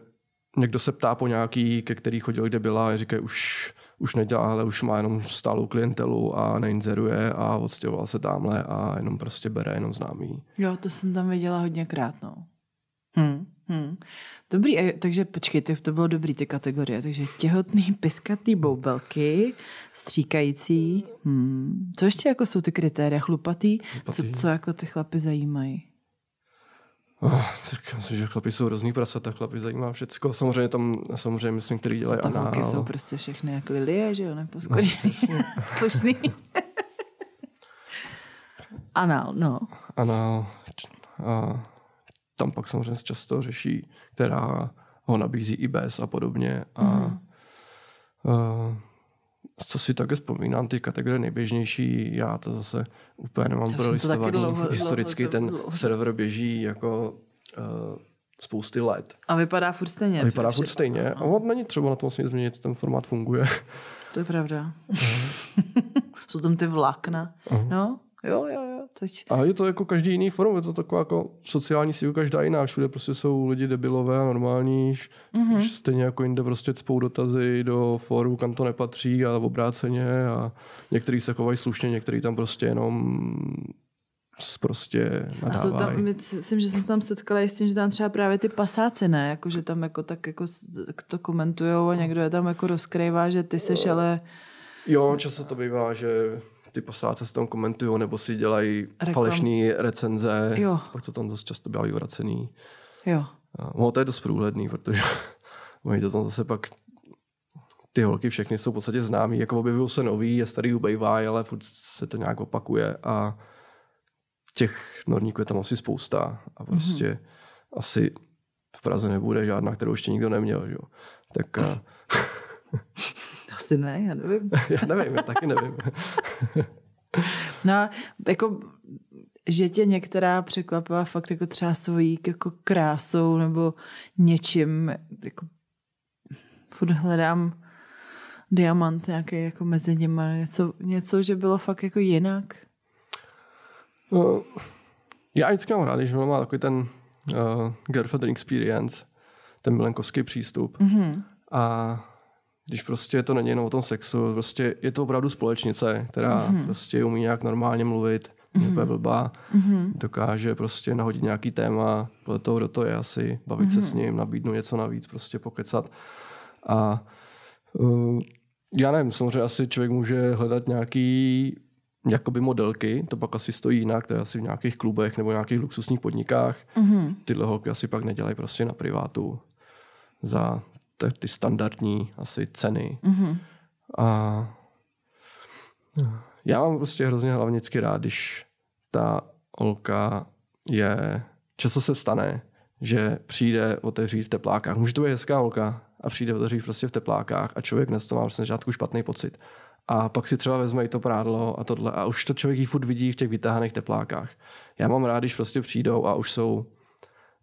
někdo se ptá po nějaký, ke který chodil, kde byla a říkají, už, už nedělá, ale už má jenom stálou klientelu a neinzeruje a odstěhoval se tamhle a jenom prostě bere jenom známý. Jo, to jsem tam viděla hodněkrát, no. Hm, hm. Dobrý, takže počkejte, to bylo dobrý ty kategorie. Takže těhotný, [laughs] piskatý boubelky, stříkající. Hm. Co ještě jako jsou ty kritéria? Chlupatý? Co, Chlupatý. co jako ty chlapy zajímají? Oh, tak myslím, že chlapi jsou hrozný prasata, chlapi zajímá všecko. Samozřejmě tam, samozřejmě myslím, který Co dělají tam holky anál. jsou prostě všechny jak lilie, že jo, neposkorený. [laughs] Slušný. [laughs] Anál, no. anál. A tam pak samozřejmě často řeší, která ho nabízí i bez a podobně. A Mhm. uh, co si také vzpomínám, ty kategorie nejběžnější, já to zase úplně nemám prolistovaný. Historicky dlouho ten dlouho server běží jako uh, spousty let. A vypadá furt stejně. A vypadá furt stejně. A on není třeba na to vlastně změnit, ten formát funguje. To je pravda. [laughs] jsou tam ty vlákna. No, jo, jo, jo. Teď. A je to jako každý jiný forum, je to taková jako sociální sílu každá jiná. Všude prostě jsou lidi debilové a normální. Mm-hmm. Stejně jako jinde prostě cpou dotazy do fóru, kam to nepatří, v obráceně. A některý se chovají slušně, některý tam prostě jenom prostě A jsou nadávají. tam, myslím, že jsem se tam setkala i s tím, že tam třeba právě ty pasáci, ne? Jako, že tam jako tak jako to komentujou a někdo je tam jako rozkrývá, že ty seš ale... Jo, často to bývá, že ty pasáce se tam komentují nebo si dělají Reklam. falešné recenze. Jo. Pak to tam dost často bývají vracený. Jo. No, to je dost průhledný, protože [laughs] oni to tam zase pak ty holky všechny jsou v podstatě známí, jako objevují se nový a starý ubejvají, ale furt se to nějak opakuje a těch norníků je tam asi spousta a prostě mm-hmm. asi v Praze nebude žádná, kterou ještě nikdo neměl, že jo. Tak [laughs] [laughs] Asi ne, já nevím. [laughs] já nevím, já taky nevím. [laughs] No, a jako, že tě některá překvapila fakt jako třeba svojí jako krásou nebo něčím, jako furt hledám diamant nějaký jako mezi nimi, něco, něco, že bylo fakt jako jinak. No, já vždycky mám rád, když má takový ten uh, girlfriend experience, ten milenkovský přístup. Mm-hmm. A když prostě to není jenom o tom sexu, prostě je to opravdu společnice, která mm-hmm. prostě umí nějak normálně mluvit, mm-hmm. je blbá, mm-hmm. dokáže prostě nahodit nějaký téma, podle toho, kdo to je asi, bavit mm-hmm. se s ním, nabídnout něco navíc, prostě pokecat. A uh, já nevím, samozřejmě asi člověk může hledat nějaký jakoby modelky, to pak asi stojí jinak, to je asi v nějakých klubech nebo nějakých luxusních podnikách. Mm-hmm. Tyhle holky asi pak nedělají prostě na privátu za ty standardní asi ceny. Mm-hmm. A já mám prostě hrozně hlavnicky rád, když ta holka je, často se stane, že přijde otevřít v teplákách. Může to být hezká holka a přijde otevřít prostě v teplákách a člověk dnes to má vlastně žádný špatný pocit. A pak si třeba vezme i to prádlo a tohle a už to člověk jí furt vidí v těch vytáhaných teplákách. Já mám rád, když prostě přijdou a už jsou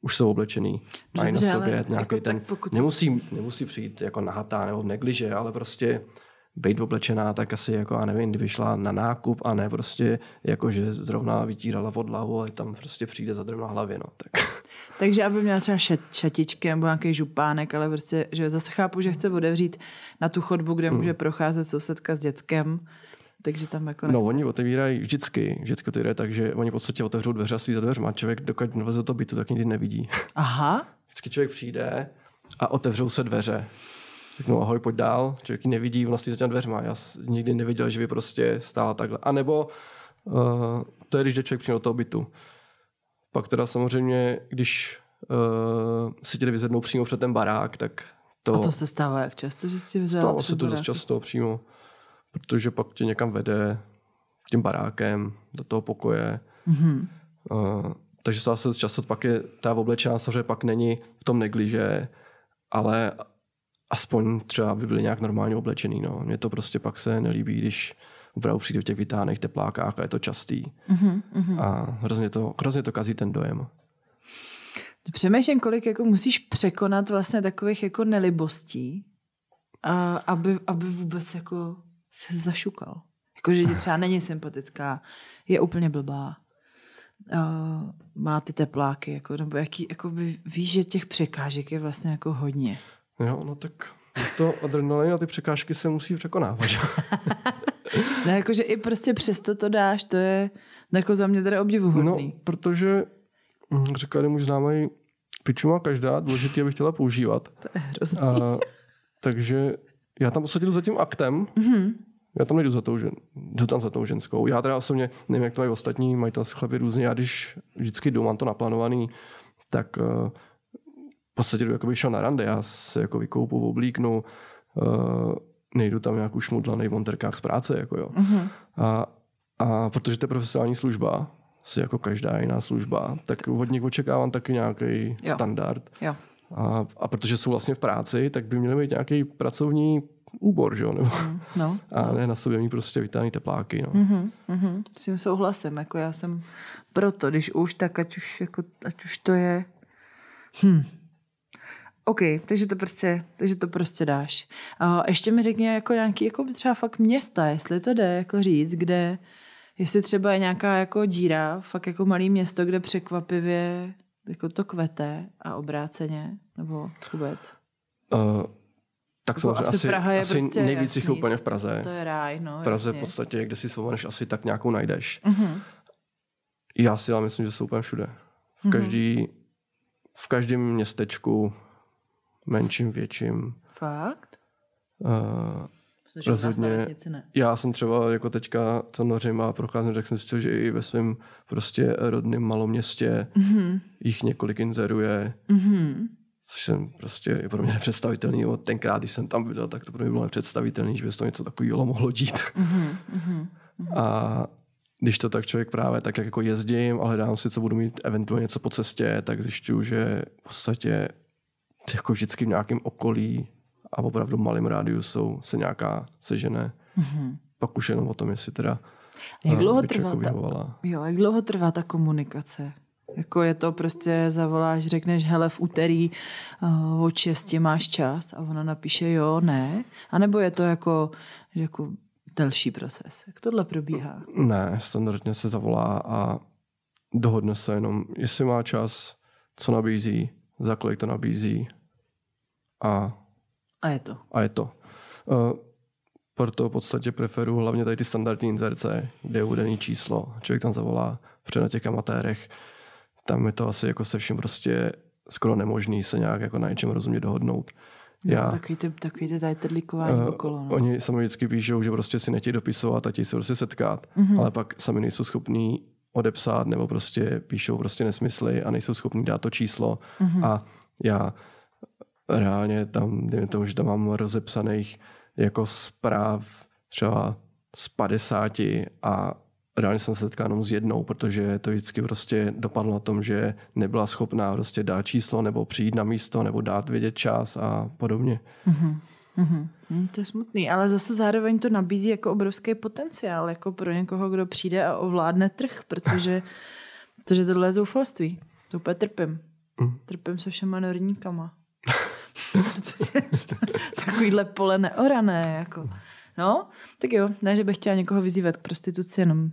už jsou oblečený. Mají na sobě nějaký jako ten... Nemusí, nemusí přijít jako nahatá nebo v negliže, ale prostě být oblečená, tak asi jako, já nevím, kdyby šla na nákup a ne prostě jako, že zrovna vytírala pod hlavu a tam prostě přijde za na hlavě, no. Tak. [laughs] Takže aby měla třeba šat, šatičky nebo nějaký župánek, ale prostě, že zase chápu, že chce otevřít na tu chodbu, kde hmm. může procházet sousedka s dětskem, takže tam jako nechce. No, oni otevírají vždycky, vždycky to jde tak, že oni v podstatě otevřou dveře a stojí za dveřma. Člověk, dokud nevleze to bytu, tak nikdy nevidí. Aha. Vždycky člověk přijde a otevřou se dveře řeknu ahoj, pojď dál, člověk ji nevidí, ona stojí za těmi dveřma. Já nikdy neviděl, že by prostě stála takhle. A nebo uh, to je, když jde člověk přímo do toho bytu. Pak teda samozřejmě, když uh, si tě vyzvednou přímo před ten barák, tak to... A to se stává jak často, že jsi vzal Stává se to dost často přímo, protože pak tě někam vede tím barákem do toho pokoje. Mm-hmm. Uh, takže se zase často pak je ta oblečená samozřejmě pak není v tom negliže, ale aspoň třeba by byli nějak normálně oblečený. No. Mně to prostě pak se nelíbí, když opravdu přijde v těch vytáhných teplákách a je to častý. Mm-hmm. A hrozně to, hrozně to kazí ten dojem. Přemýšlím, kolik jako musíš překonat vlastně takových jako nelibostí, a aby, aby vůbec jako se zašukal. Jako, že ti třeba není sympatická, je úplně blbá, uh, má ty tepláky, jako, nebo jaký, jako by, víš, že těch překážek je vlastně jako hodně. Jo, no tak to adrenalin a ty překážky se musí překonávat. [laughs] no, jakože i prostě přesto to dáš, to je jako za mě teda obdivuhodný. No, protože hm, říká jeden můj známý, piču má každá, důležitý, aby chtěla používat. To je hrozný. A, takže já tam jdu za tím aktem, mm-hmm. já tam nejdu za tou, žen, jdu tam za tou ženskou. Já teda osobně, nevím, jak to mají ostatní, mají to asi chlapy různě, já když vždycky jdu, mám to naplánovaný, tak uh, podstatě jdu, jako bych šel na rande, já se jako vykoupu, oblíknu, uh, nejdu tam nějakou šmudlanej v monterkách z práce, jako jo. Uh-huh. A, a protože to je profesionální služba, si jako každá jiná služba, tak od nich očekávám taky nějaký jo. standard. Jo. A, a protože jsou vlastně v práci, tak by měli mít nějaký pracovní úbor, že jo? Nebo, mm, no, [laughs] a no. ne na sobě mít prostě vytáhný tepláky. No. Mm-hmm, mm-hmm. S tím souhlasím, jako já jsem proto, když už, tak ať už, jako, ať už to je hm, OK, takže to prostě, takže to prostě dáš. A ještě mi řekni jako nějaký jako třeba fakt města, jestli to jde jako říct, kde, jestli třeba je nějaká jako díra, fakt jako malý město, kde překvapivě jako to kvete a obráceně, nebo vůbec? Uh, tak samozřejmě asi, asi, Praha je asi prostě nejvíc jich úplně v Praze. To je ráj, no. V Praze jasně. v podstatě, kde si vzpomeneš, asi tak nějakou najdeš. Uh-huh. Já si ale myslím, že jsou úplně všude. V, mhm. každý, uh-huh. v každém městečku menším, větším. Fakt? Uh, rozhodně. Já jsem třeba jako teďka, co nořím a procházím, tak jsem si že i ve svém prostě rodném maloměstě mm-hmm. jich několik inzeruje. Mm-hmm. Což jsem prostě je pro mě nepředstavitelný. O tenkrát, když jsem tam bydlel, tak to pro mě bylo nepředstavitelný, že by to něco takového mohlo dít. Mm-hmm. Mm-hmm. A když to tak člověk právě tak jako jezdím a hledám si, co budu mít eventuálně něco po cestě, tak zjišťuju, že v podstatě jako vždycky v nějakém okolí a opravdu malým rádiusu se nějaká sežene. Mm-hmm. Pak už jenom o tom, jestli teda jak eh, dlouho, trvá ta, jo, jak dlouho trvá ta komunikace? Jako je to prostě, zavoláš, řekneš, hele, v úterý uh, od 6 máš čas a ona napíše jo, ne? A nebo je to jako, jako delší proces? Jak tohle probíhá? Ne, standardně se zavolá a dohodne se jenom, jestli má čas, co nabízí, za kolik to nabízí a, a je to. A je to. Uh, proto v podstatě preferuji hlavně tady ty standardní inzerce, kde je uvedený číslo. Člověk tam zavolá, protože na těch amatérech tam je to asi jako se vším prostě skoro nemožný se nějak jako na něčem rozumně dohodnout. No, Já, takový ty, takový ty tady uh, okolo. No. Oni sami vždycky píšou, že prostě si nechtějí dopisovat a chtějí se prostě setkat, mm-hmm. ale pak sami nejsou schopní odepsat nebo prostě píšou prostě nesmysly a nejsou schopní dát to číslo mm-hmm. a já reálně tam, dejme tomu, že tam mám rozepsaných jako zpráv třeba z 50 a reálně jsem se setkal jenom s jednou, protože to vždycky prostě dopadlo na tom, že nebyla schopná prostě dát číslo nebo přijít na místo nebo dát vědět čas a podobně. Mm-hmm. Mm-hmm. To je smutný, ale zase zároveň to nabízí jako obrovský potenciál jako pro někoho, kdo přijde a ovládne trh, protože, [laughs] protože tohle je zoufalství. To úplně trpím. Mm. Trpím se všema norníkama. [laughs] protože takovýhle pole neorané. Jako. No, tak jo, ne, že bych chtěla někoho vyzývat k prostituci, jenom,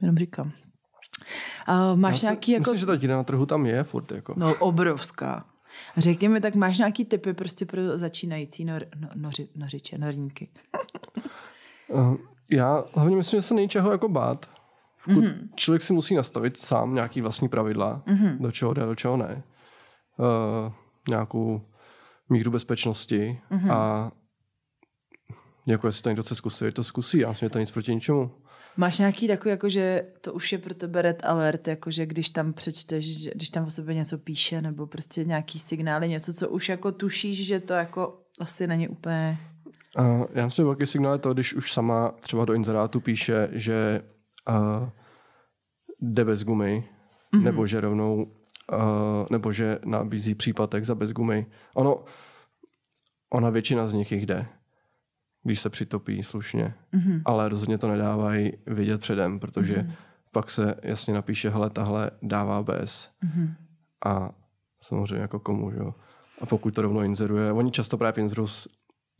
jenom říkám. Uh, máš Já nějaký jako... Myslím, že ta díra na trhu tam je furt. Jako. No, obrovská. Řekni mi, tak máš nějaký typy prostě pro začínající nor, no, noři, nořiče, norníky? uh, [laughs] já hlavně myslím, že se není čeho jako bát. mm-hmm. Člověk si musí nastavit sám nějaký vlastní pravidla, mm-hmm. do čeho jde, do čeho ne. Uh, nějakou míru bezpečnosti mm-hmm. a jako jestli to někdo chce zkusit, to zkusí. Já myslím, že to nic proti ničemu. Máš nějaký takový, jako že to už je pro tebe red alert, jako že když tam přečteš, když tam o sobě něco píše, nebo prostě nějaký signály, něco, co už jako tušíš, že to jako asi není úplně... Uh, já myslím, že velký signál je to, když už sama třeba do inzerátu píše, že uh, jde bez gumy, mm-hmm. nebo že rovnou, nebo že nabízí příplatek za bez gumy. Ono, ona většina z nich jich jde když se přitopí slušně. Mm-hmm. Ale rozhodně to nedávají vědět předem, protože mm-hmm. pak se jasně napíše, hele, tahle dává bez. Mm-hmm. A samozřejmě jako komu, že jo. A pokud to rovnou inzeruje, oni často právě inzerují s,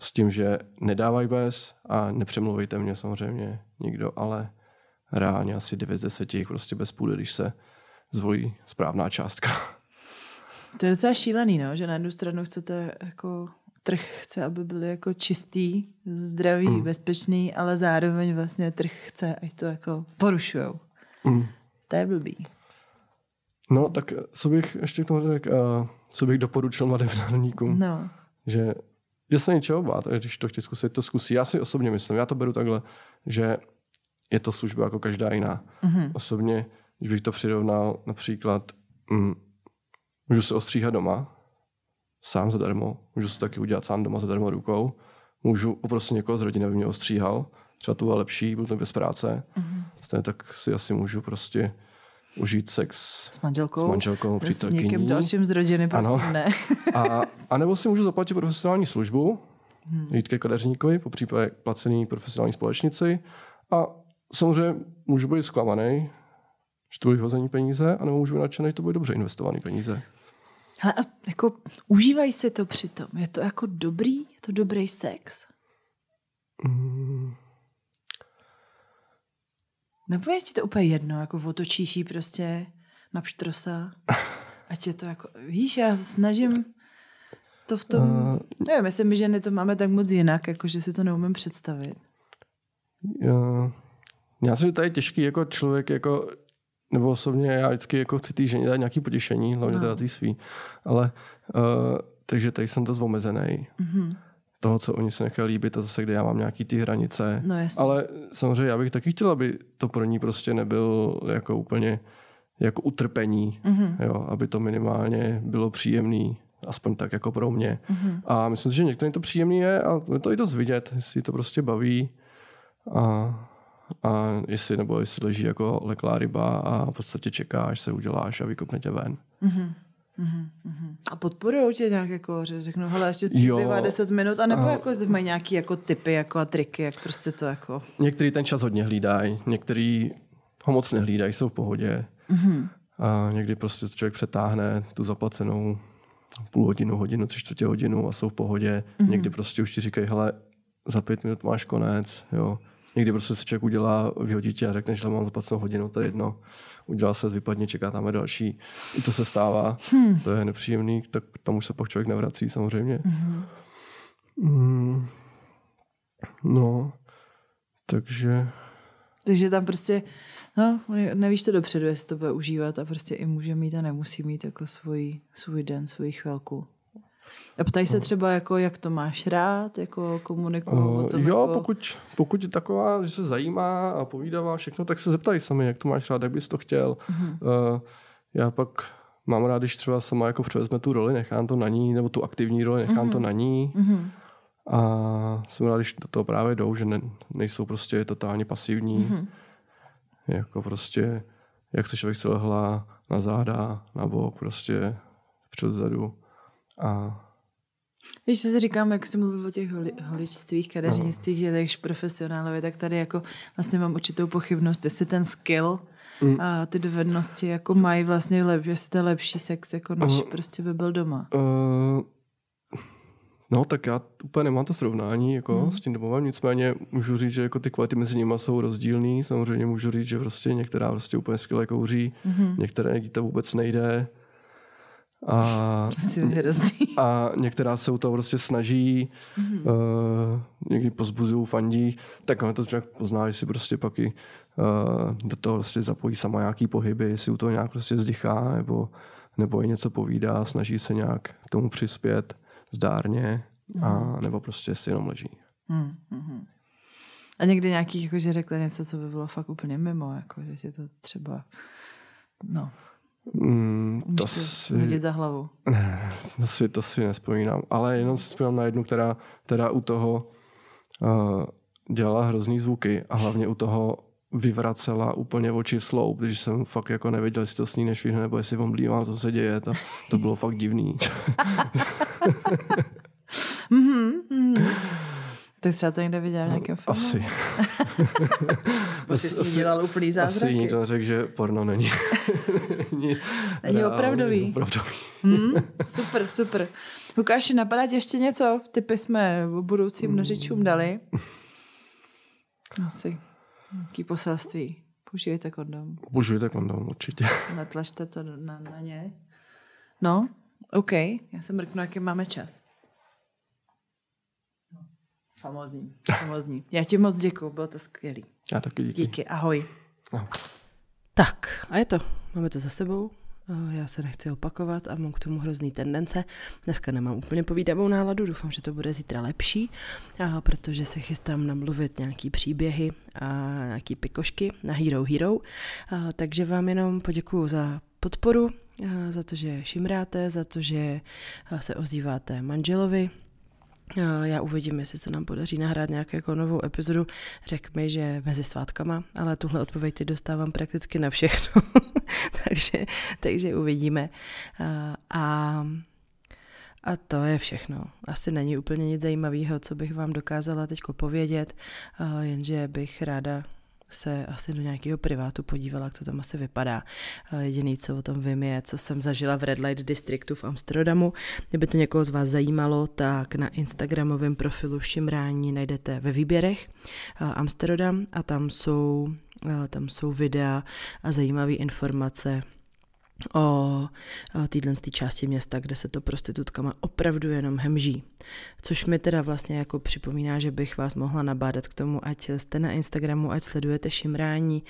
s tím, že nedávají bez a nepřemluvejte mě samozřejmě nikdo, ale reálně asi 9 z 10 jich prostě bez půjde, když se zvolí správná částka. To je docela šílený, no? že na jednu stranu chcete jako trh chce, aby byly jako čistý, zdravý, mm. bezpečný, ale zároveň vlastně trh chce, ať to jako porušujou. Mm. To je blbý. No, tak co bych ještě k tomu řekl, uh, co bych doporučil mladým národníkům, no. že, že se něčeho bát, když to chci zkusit, to zkusí. Já si osobně myslím, já to beru takhle, že je to služba jako každá jiná. Mm-hmm. Osobně, když bych to přirovnal, například, mm, můžu se ostříhat doma, sám zadarmo. Můžu se taky udělat sám doma zadarmo rukou. Můžu poprosit někoho z rodiny, aby mě ostříhal. Třeba to bylo lepší, byl to bez práce. Mm-hmm. Stejně tak si asi můžu prostě užít sex s manželkou, s manželkou s někým dalším z rodiny, ano. ne. a, a nebo si můžu zaplatit profesionální službu, hmm. jít ke kadeřníkovi, po případě placený profesionální společnici a samozřejmě můžu být zklamaný, že to vyhození peníze, anebo můžu být nadšený, že to bude dobře investovaný peníze. Hele, a jako užívají si to přitom. Je to jako dobrý? Je to dobrý sex? Mm. Nebo je ti to úplně jedno, jako otočíš jí prostě na pštrosa? Ať je to jako, víš, já snažím to v tom, uh, nevím, jestli my ženy to máme tak moc jinak, jako že si to neumím představit. Uh, já si, je těžký jako člověk, jako nebo osobně já vždycky jako chci té ženě dát nějaké potěšení, hlavně no. teda tý svý. Ale uh, takže tady jsem to zomezený. Mm-hmm. Toho, co oni se nechají líbit a zase, kde já mám nějaký ty hranice. No, Ale samozřejmě já bych taky chtěl, aby to pro ní prostě nebyl jako úplně jako utrpení, mm-hmm. jo, aby to minimálně bylo příjemný, aspoň tak jako pro mě. Mm-hmm. A myslím si, že některým to příjemný je a je to i dost vidět, jestli to prostě baví. A a jestli, nebo jestli leží jako leklá ryba a v podstatě čeká, až se uděláš a vykopne tě ven. Mm-hmm. Mm-hmm. A podporují tě nějak jako, že řeknou, hele, ještě zbývá 10 minut, anebo a... jako mají nějaký jako typy jako a triky, jak prostě to jako... Některý ten čas hodně hlídají, některý ho moc nehlídají, jsou v pohodě. Mm-hmm. A někdy prostě člověk přetáhne tu zaplacenou půl hodinu, hodinu, tři čtvrtě hodinu a jsou v pohodě. Mm-hmm. Někdy prostě už ti říkají, hele, za pět minut máš konec, jo. Někdy prostě se člověk udělá, vyhodí tě a řekne, že mám zaplacenou hodinu, to je jedno. Udělá se, vypadně, čeká tam další. I to se stává, hmm. to je nepříjemný, tak tam už se pak člověk nevrací samozřejmě. Hmm. Mm. No, Takže... Takže tam prostě, no, nevíš to dopředu, jestli to bude užívat a prostě i může mít a nemusí mít jako svůj, svůj den, svůj chvilku. A ptají se třeba, jako, jak to máš rád, jako komunikují uh, o tom? Jo, jako... pokud, pokud je taková, že se zajímá a povídává všechno, tak se zeptají sami, jak to máš rád, jak bys to chtěl. Uh-huh. Uh, já pak mám rád, když třeba sama jako převezme tu roli, nechám to na ní, nebo tu aktivní roli, nechám uh-huh. to na ní. Uh-huh. A jsem rád, když do toho právě jdou, že ne, nejsou prostě totálně pasivní. Uh-huh. Jako prostě, jak se člověk se lehla na záda, na bok, prostě předzadu. A Víš, co si říkám, jak jsi mluvil o těch holi, holičstvích, kadeřinstvích, že takže profesionálovi, tak tady jako vlastně mám určitou pochybnost, jestli ten skill mm. a ty dovednosti jako mají vlastně lepší, jestli to je lepší sex, jako než uh, prostě by byl doma. Uh, no, tak já úplně nemám to srovnání jako mm. s tím domovem, nicméně můžu říct, že jako ty kvality mezi nimi jsou rozdílný, samozřejmě můžu říct, že prostě některá prostě úplně skvěle kouří, mm. některé to vůbec nejde, a, [laughs] a některá se u toho prostě snaží, mm-hmm. uh, někdy pozbuzují, fandí, tak on to člověk pozná, že si prostě pak i uh, do toho prostě zapojí sama nějaký pohyby, jestli u toho nějak prostě zdychá, nebo, nebo i něco povídá, snaží se nějak k tomu přispět zdárně, mm. a, mhm. nebo prostě si jenom leží. Mm-hmm. A někdy nějaký, jako, že řekla něco, co by bylo fakt úplně mimo, jako, že si to třeba, no, Mm, to si... hodit za hlavu. Ne, to si, to si nespomínám. Ale jenom si vzpomínám na jednu, která, která u toho uh, dělala hrozný zvuky a hlavně u toho vyvracela úplně oči sloup, když jsem fakt jako nevěděl, jestli to sní nešvihne, nebo jestli omlívám, co se děje. To, to bylo fakt divný. [laughs] mm-hmm. Tak třeba to někde viděl v nějakém filmu? Asi. [laughs] Asi jsi dělal úplný zázraky. Asi někdo řekl, že porno není. [laughs] není, není opravdový. opravdový. mm, [laughs] super, super. Lukáši, napadá tě ještě něco? Typy jsme budoucím mm. nožičům dali. Asi. Jaký poselství? Použijte kondom. Použijte kondom, určitě. [laughs] Natlačte to na, na ně. No, OK. Já se mrknu, jaký máme čas. Famozní, famozní. Já ti moc děkuji, bylo to skvělý. Já taky díky. Díky, ahoj. ahoj. Tak, a je to. Máme to za sebou. Eh, já se nechci opakovat a mám k tomu hrozný tendence. Dneska nemám úplně povídavou náladu, doufám, že to bude zítra lepší, protože se chystám namluvit nějaký příběhy a nějaký pikošky na Hero Hero. Takže vám jenom poděkuju za podporu, za to, že šimráte, za to, že se ozýváte manželovi, já uvidím, jestli se nám podaří nahrát nějakou jako novou epizodu. Řek mi, že mezi svátkama, ale tuhle odpověď ty dostávám prakticky na všechno. [laughs] takže, takže uvidíme. A, a to je všechno. Asi není úplně nic zajímavého, co bych vám dokázala teď povědět, jenže bych ráda se asi do nějakého privátu podívala, jak to tam asi vypadá. Eh, jediný, co o tom vím, je, co jsem zažila v Red Light Districtu v Amsterdamu. Kdyby to někoho z vás zajímalo, tak na Instagramovém profilu Šimrání najdete ve výběrech eh, Amsterdam a tam jsou, eh, tam jsou videa a zajímavé informace o téhle části města, kde se to prostitutkama opravdu jenom hemží. Což mi teda vlastně jako připomíná, že bych vás mohla nabádat k tomu, ať jste na Instagramu, ať sledujete šimrání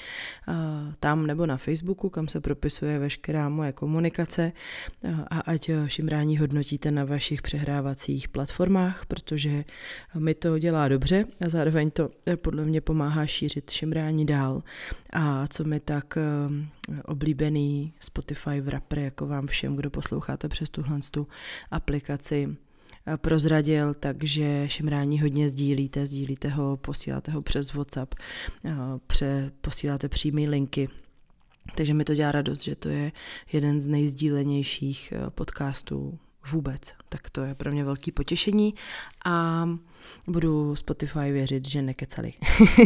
tam nebo na Facebooku, kam se propisuje veškerá moje komunikace a ať šimrání hodnotíte na vašich přehrávacích platformách, protože mi to dělá dobře a zároveň to e, podle mě pomáhá šířit šimrání dál. A co mi tak e, oblíbený Spotify v rapper, jako vám všem, kdo posloucháte přes tuhle aplikaci, eh, prozradil, takže šimrání hodně sdílíte, sdílíte ho, posíláte ho přes WhatsApp, eh, pře, posíláte přímé linky, takže mi to dělá radost, že to je jeden z nejzdílenějších eh, podcastů vůbec. Tak to je pro mě velký potěšení a budu Spotify věřit, že nekecali.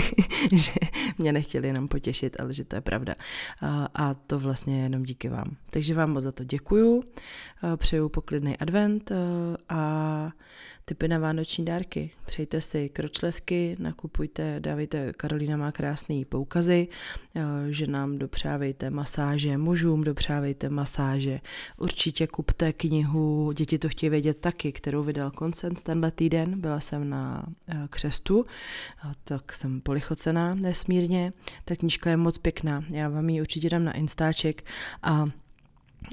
[laughs] že mě nechtěli jenom potěšit, ale že to je pravda. A, to vlastně jenom díky vám. Takže vám moc za to děkuju. Přeju poklidný advent a typy na vánoční dárky. Přejte si kročlesky, nakupujte, dávejte, Karolína má krásné poukazy, že nám dopřávejte masáže, mužům dopřávejte masáže. Určitě kupte knihu Děti to chtějí vědět taky, kterou vydal koncent tenhle týden. Byla jsem na eh, křestu, tak jsem polichocená nesmírně. Ta knižka je moc pěkná, já vám ji určitě dám na Instaček a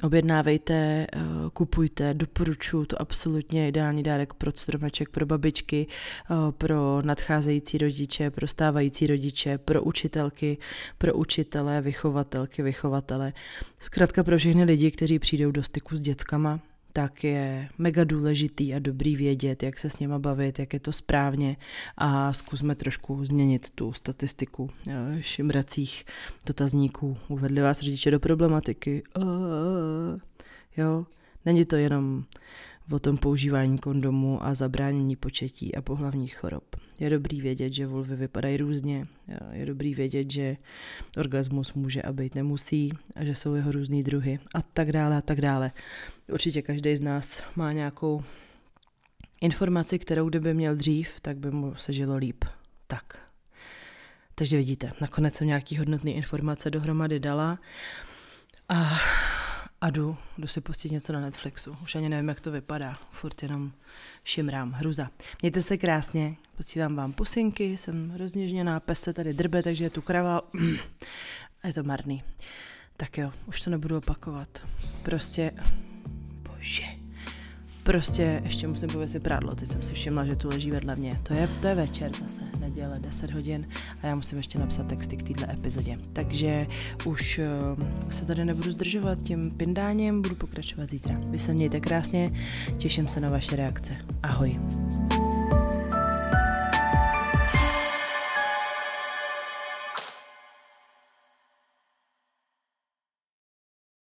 Objednávejte, eh, kupujte, doporučuji to absolutně ideální dárek pro stromeček, pro babičky, eh, pro nadcházející rodiče, pro stávající rodiče, pro učitelky, pro učitele, vychovatelky, vychovatele. Zkrátka pro všechny lidi, kteří přijdou do styku s dětskama, tak je mega důležitý a dobrý vědět, jak se s něma bavit, jak je to správně a zkusme trošku změnit tu statistiku eh, šimracích dotazníků. Uvedli vás rodiče do problematiky. Jo, není to jenom o tom používání kondomu a zabránění početí a pohlavních chorob. Je dobrý vědět, že vulvy vypadají různě, je dobrý vědět, že orgasmus může a být nemusí a že jsou jeho různý druhy a tak dále a tak dále. Určitě každý z nás má nějakou informaci, kterou kdyby měl dřív, tak by mu se žilo líp. Tak. Takže vidíte, nakonec jsem nějaký hodnotný informace dohromady dala a a jdu, jdu si pustit něco na Netflixu. Už ani nevím, jak to vypadá. Furt jenom šimrám. Hruza. Mějte se krásně, posílám vám pusinky, jsem rozněžněná, pes se tady drbe, takže je tu krava. [clears throat] A je to marný. Tak jo, už to nebudu opakovat. Prostě, bože. Prostě ještě musím pověsit prádlo, teď jsem si všimla, že tu leží vedle mě. To je, to je večer zase, neděle, 10 hodin a já musím ještě napsat texty k této epizodě. Takže už uh, se tady nebudu zdržovat tím pindáním, budu pokračovat zítra. Vy se mějte krásně, těším se na vaše reakce. Ahoj.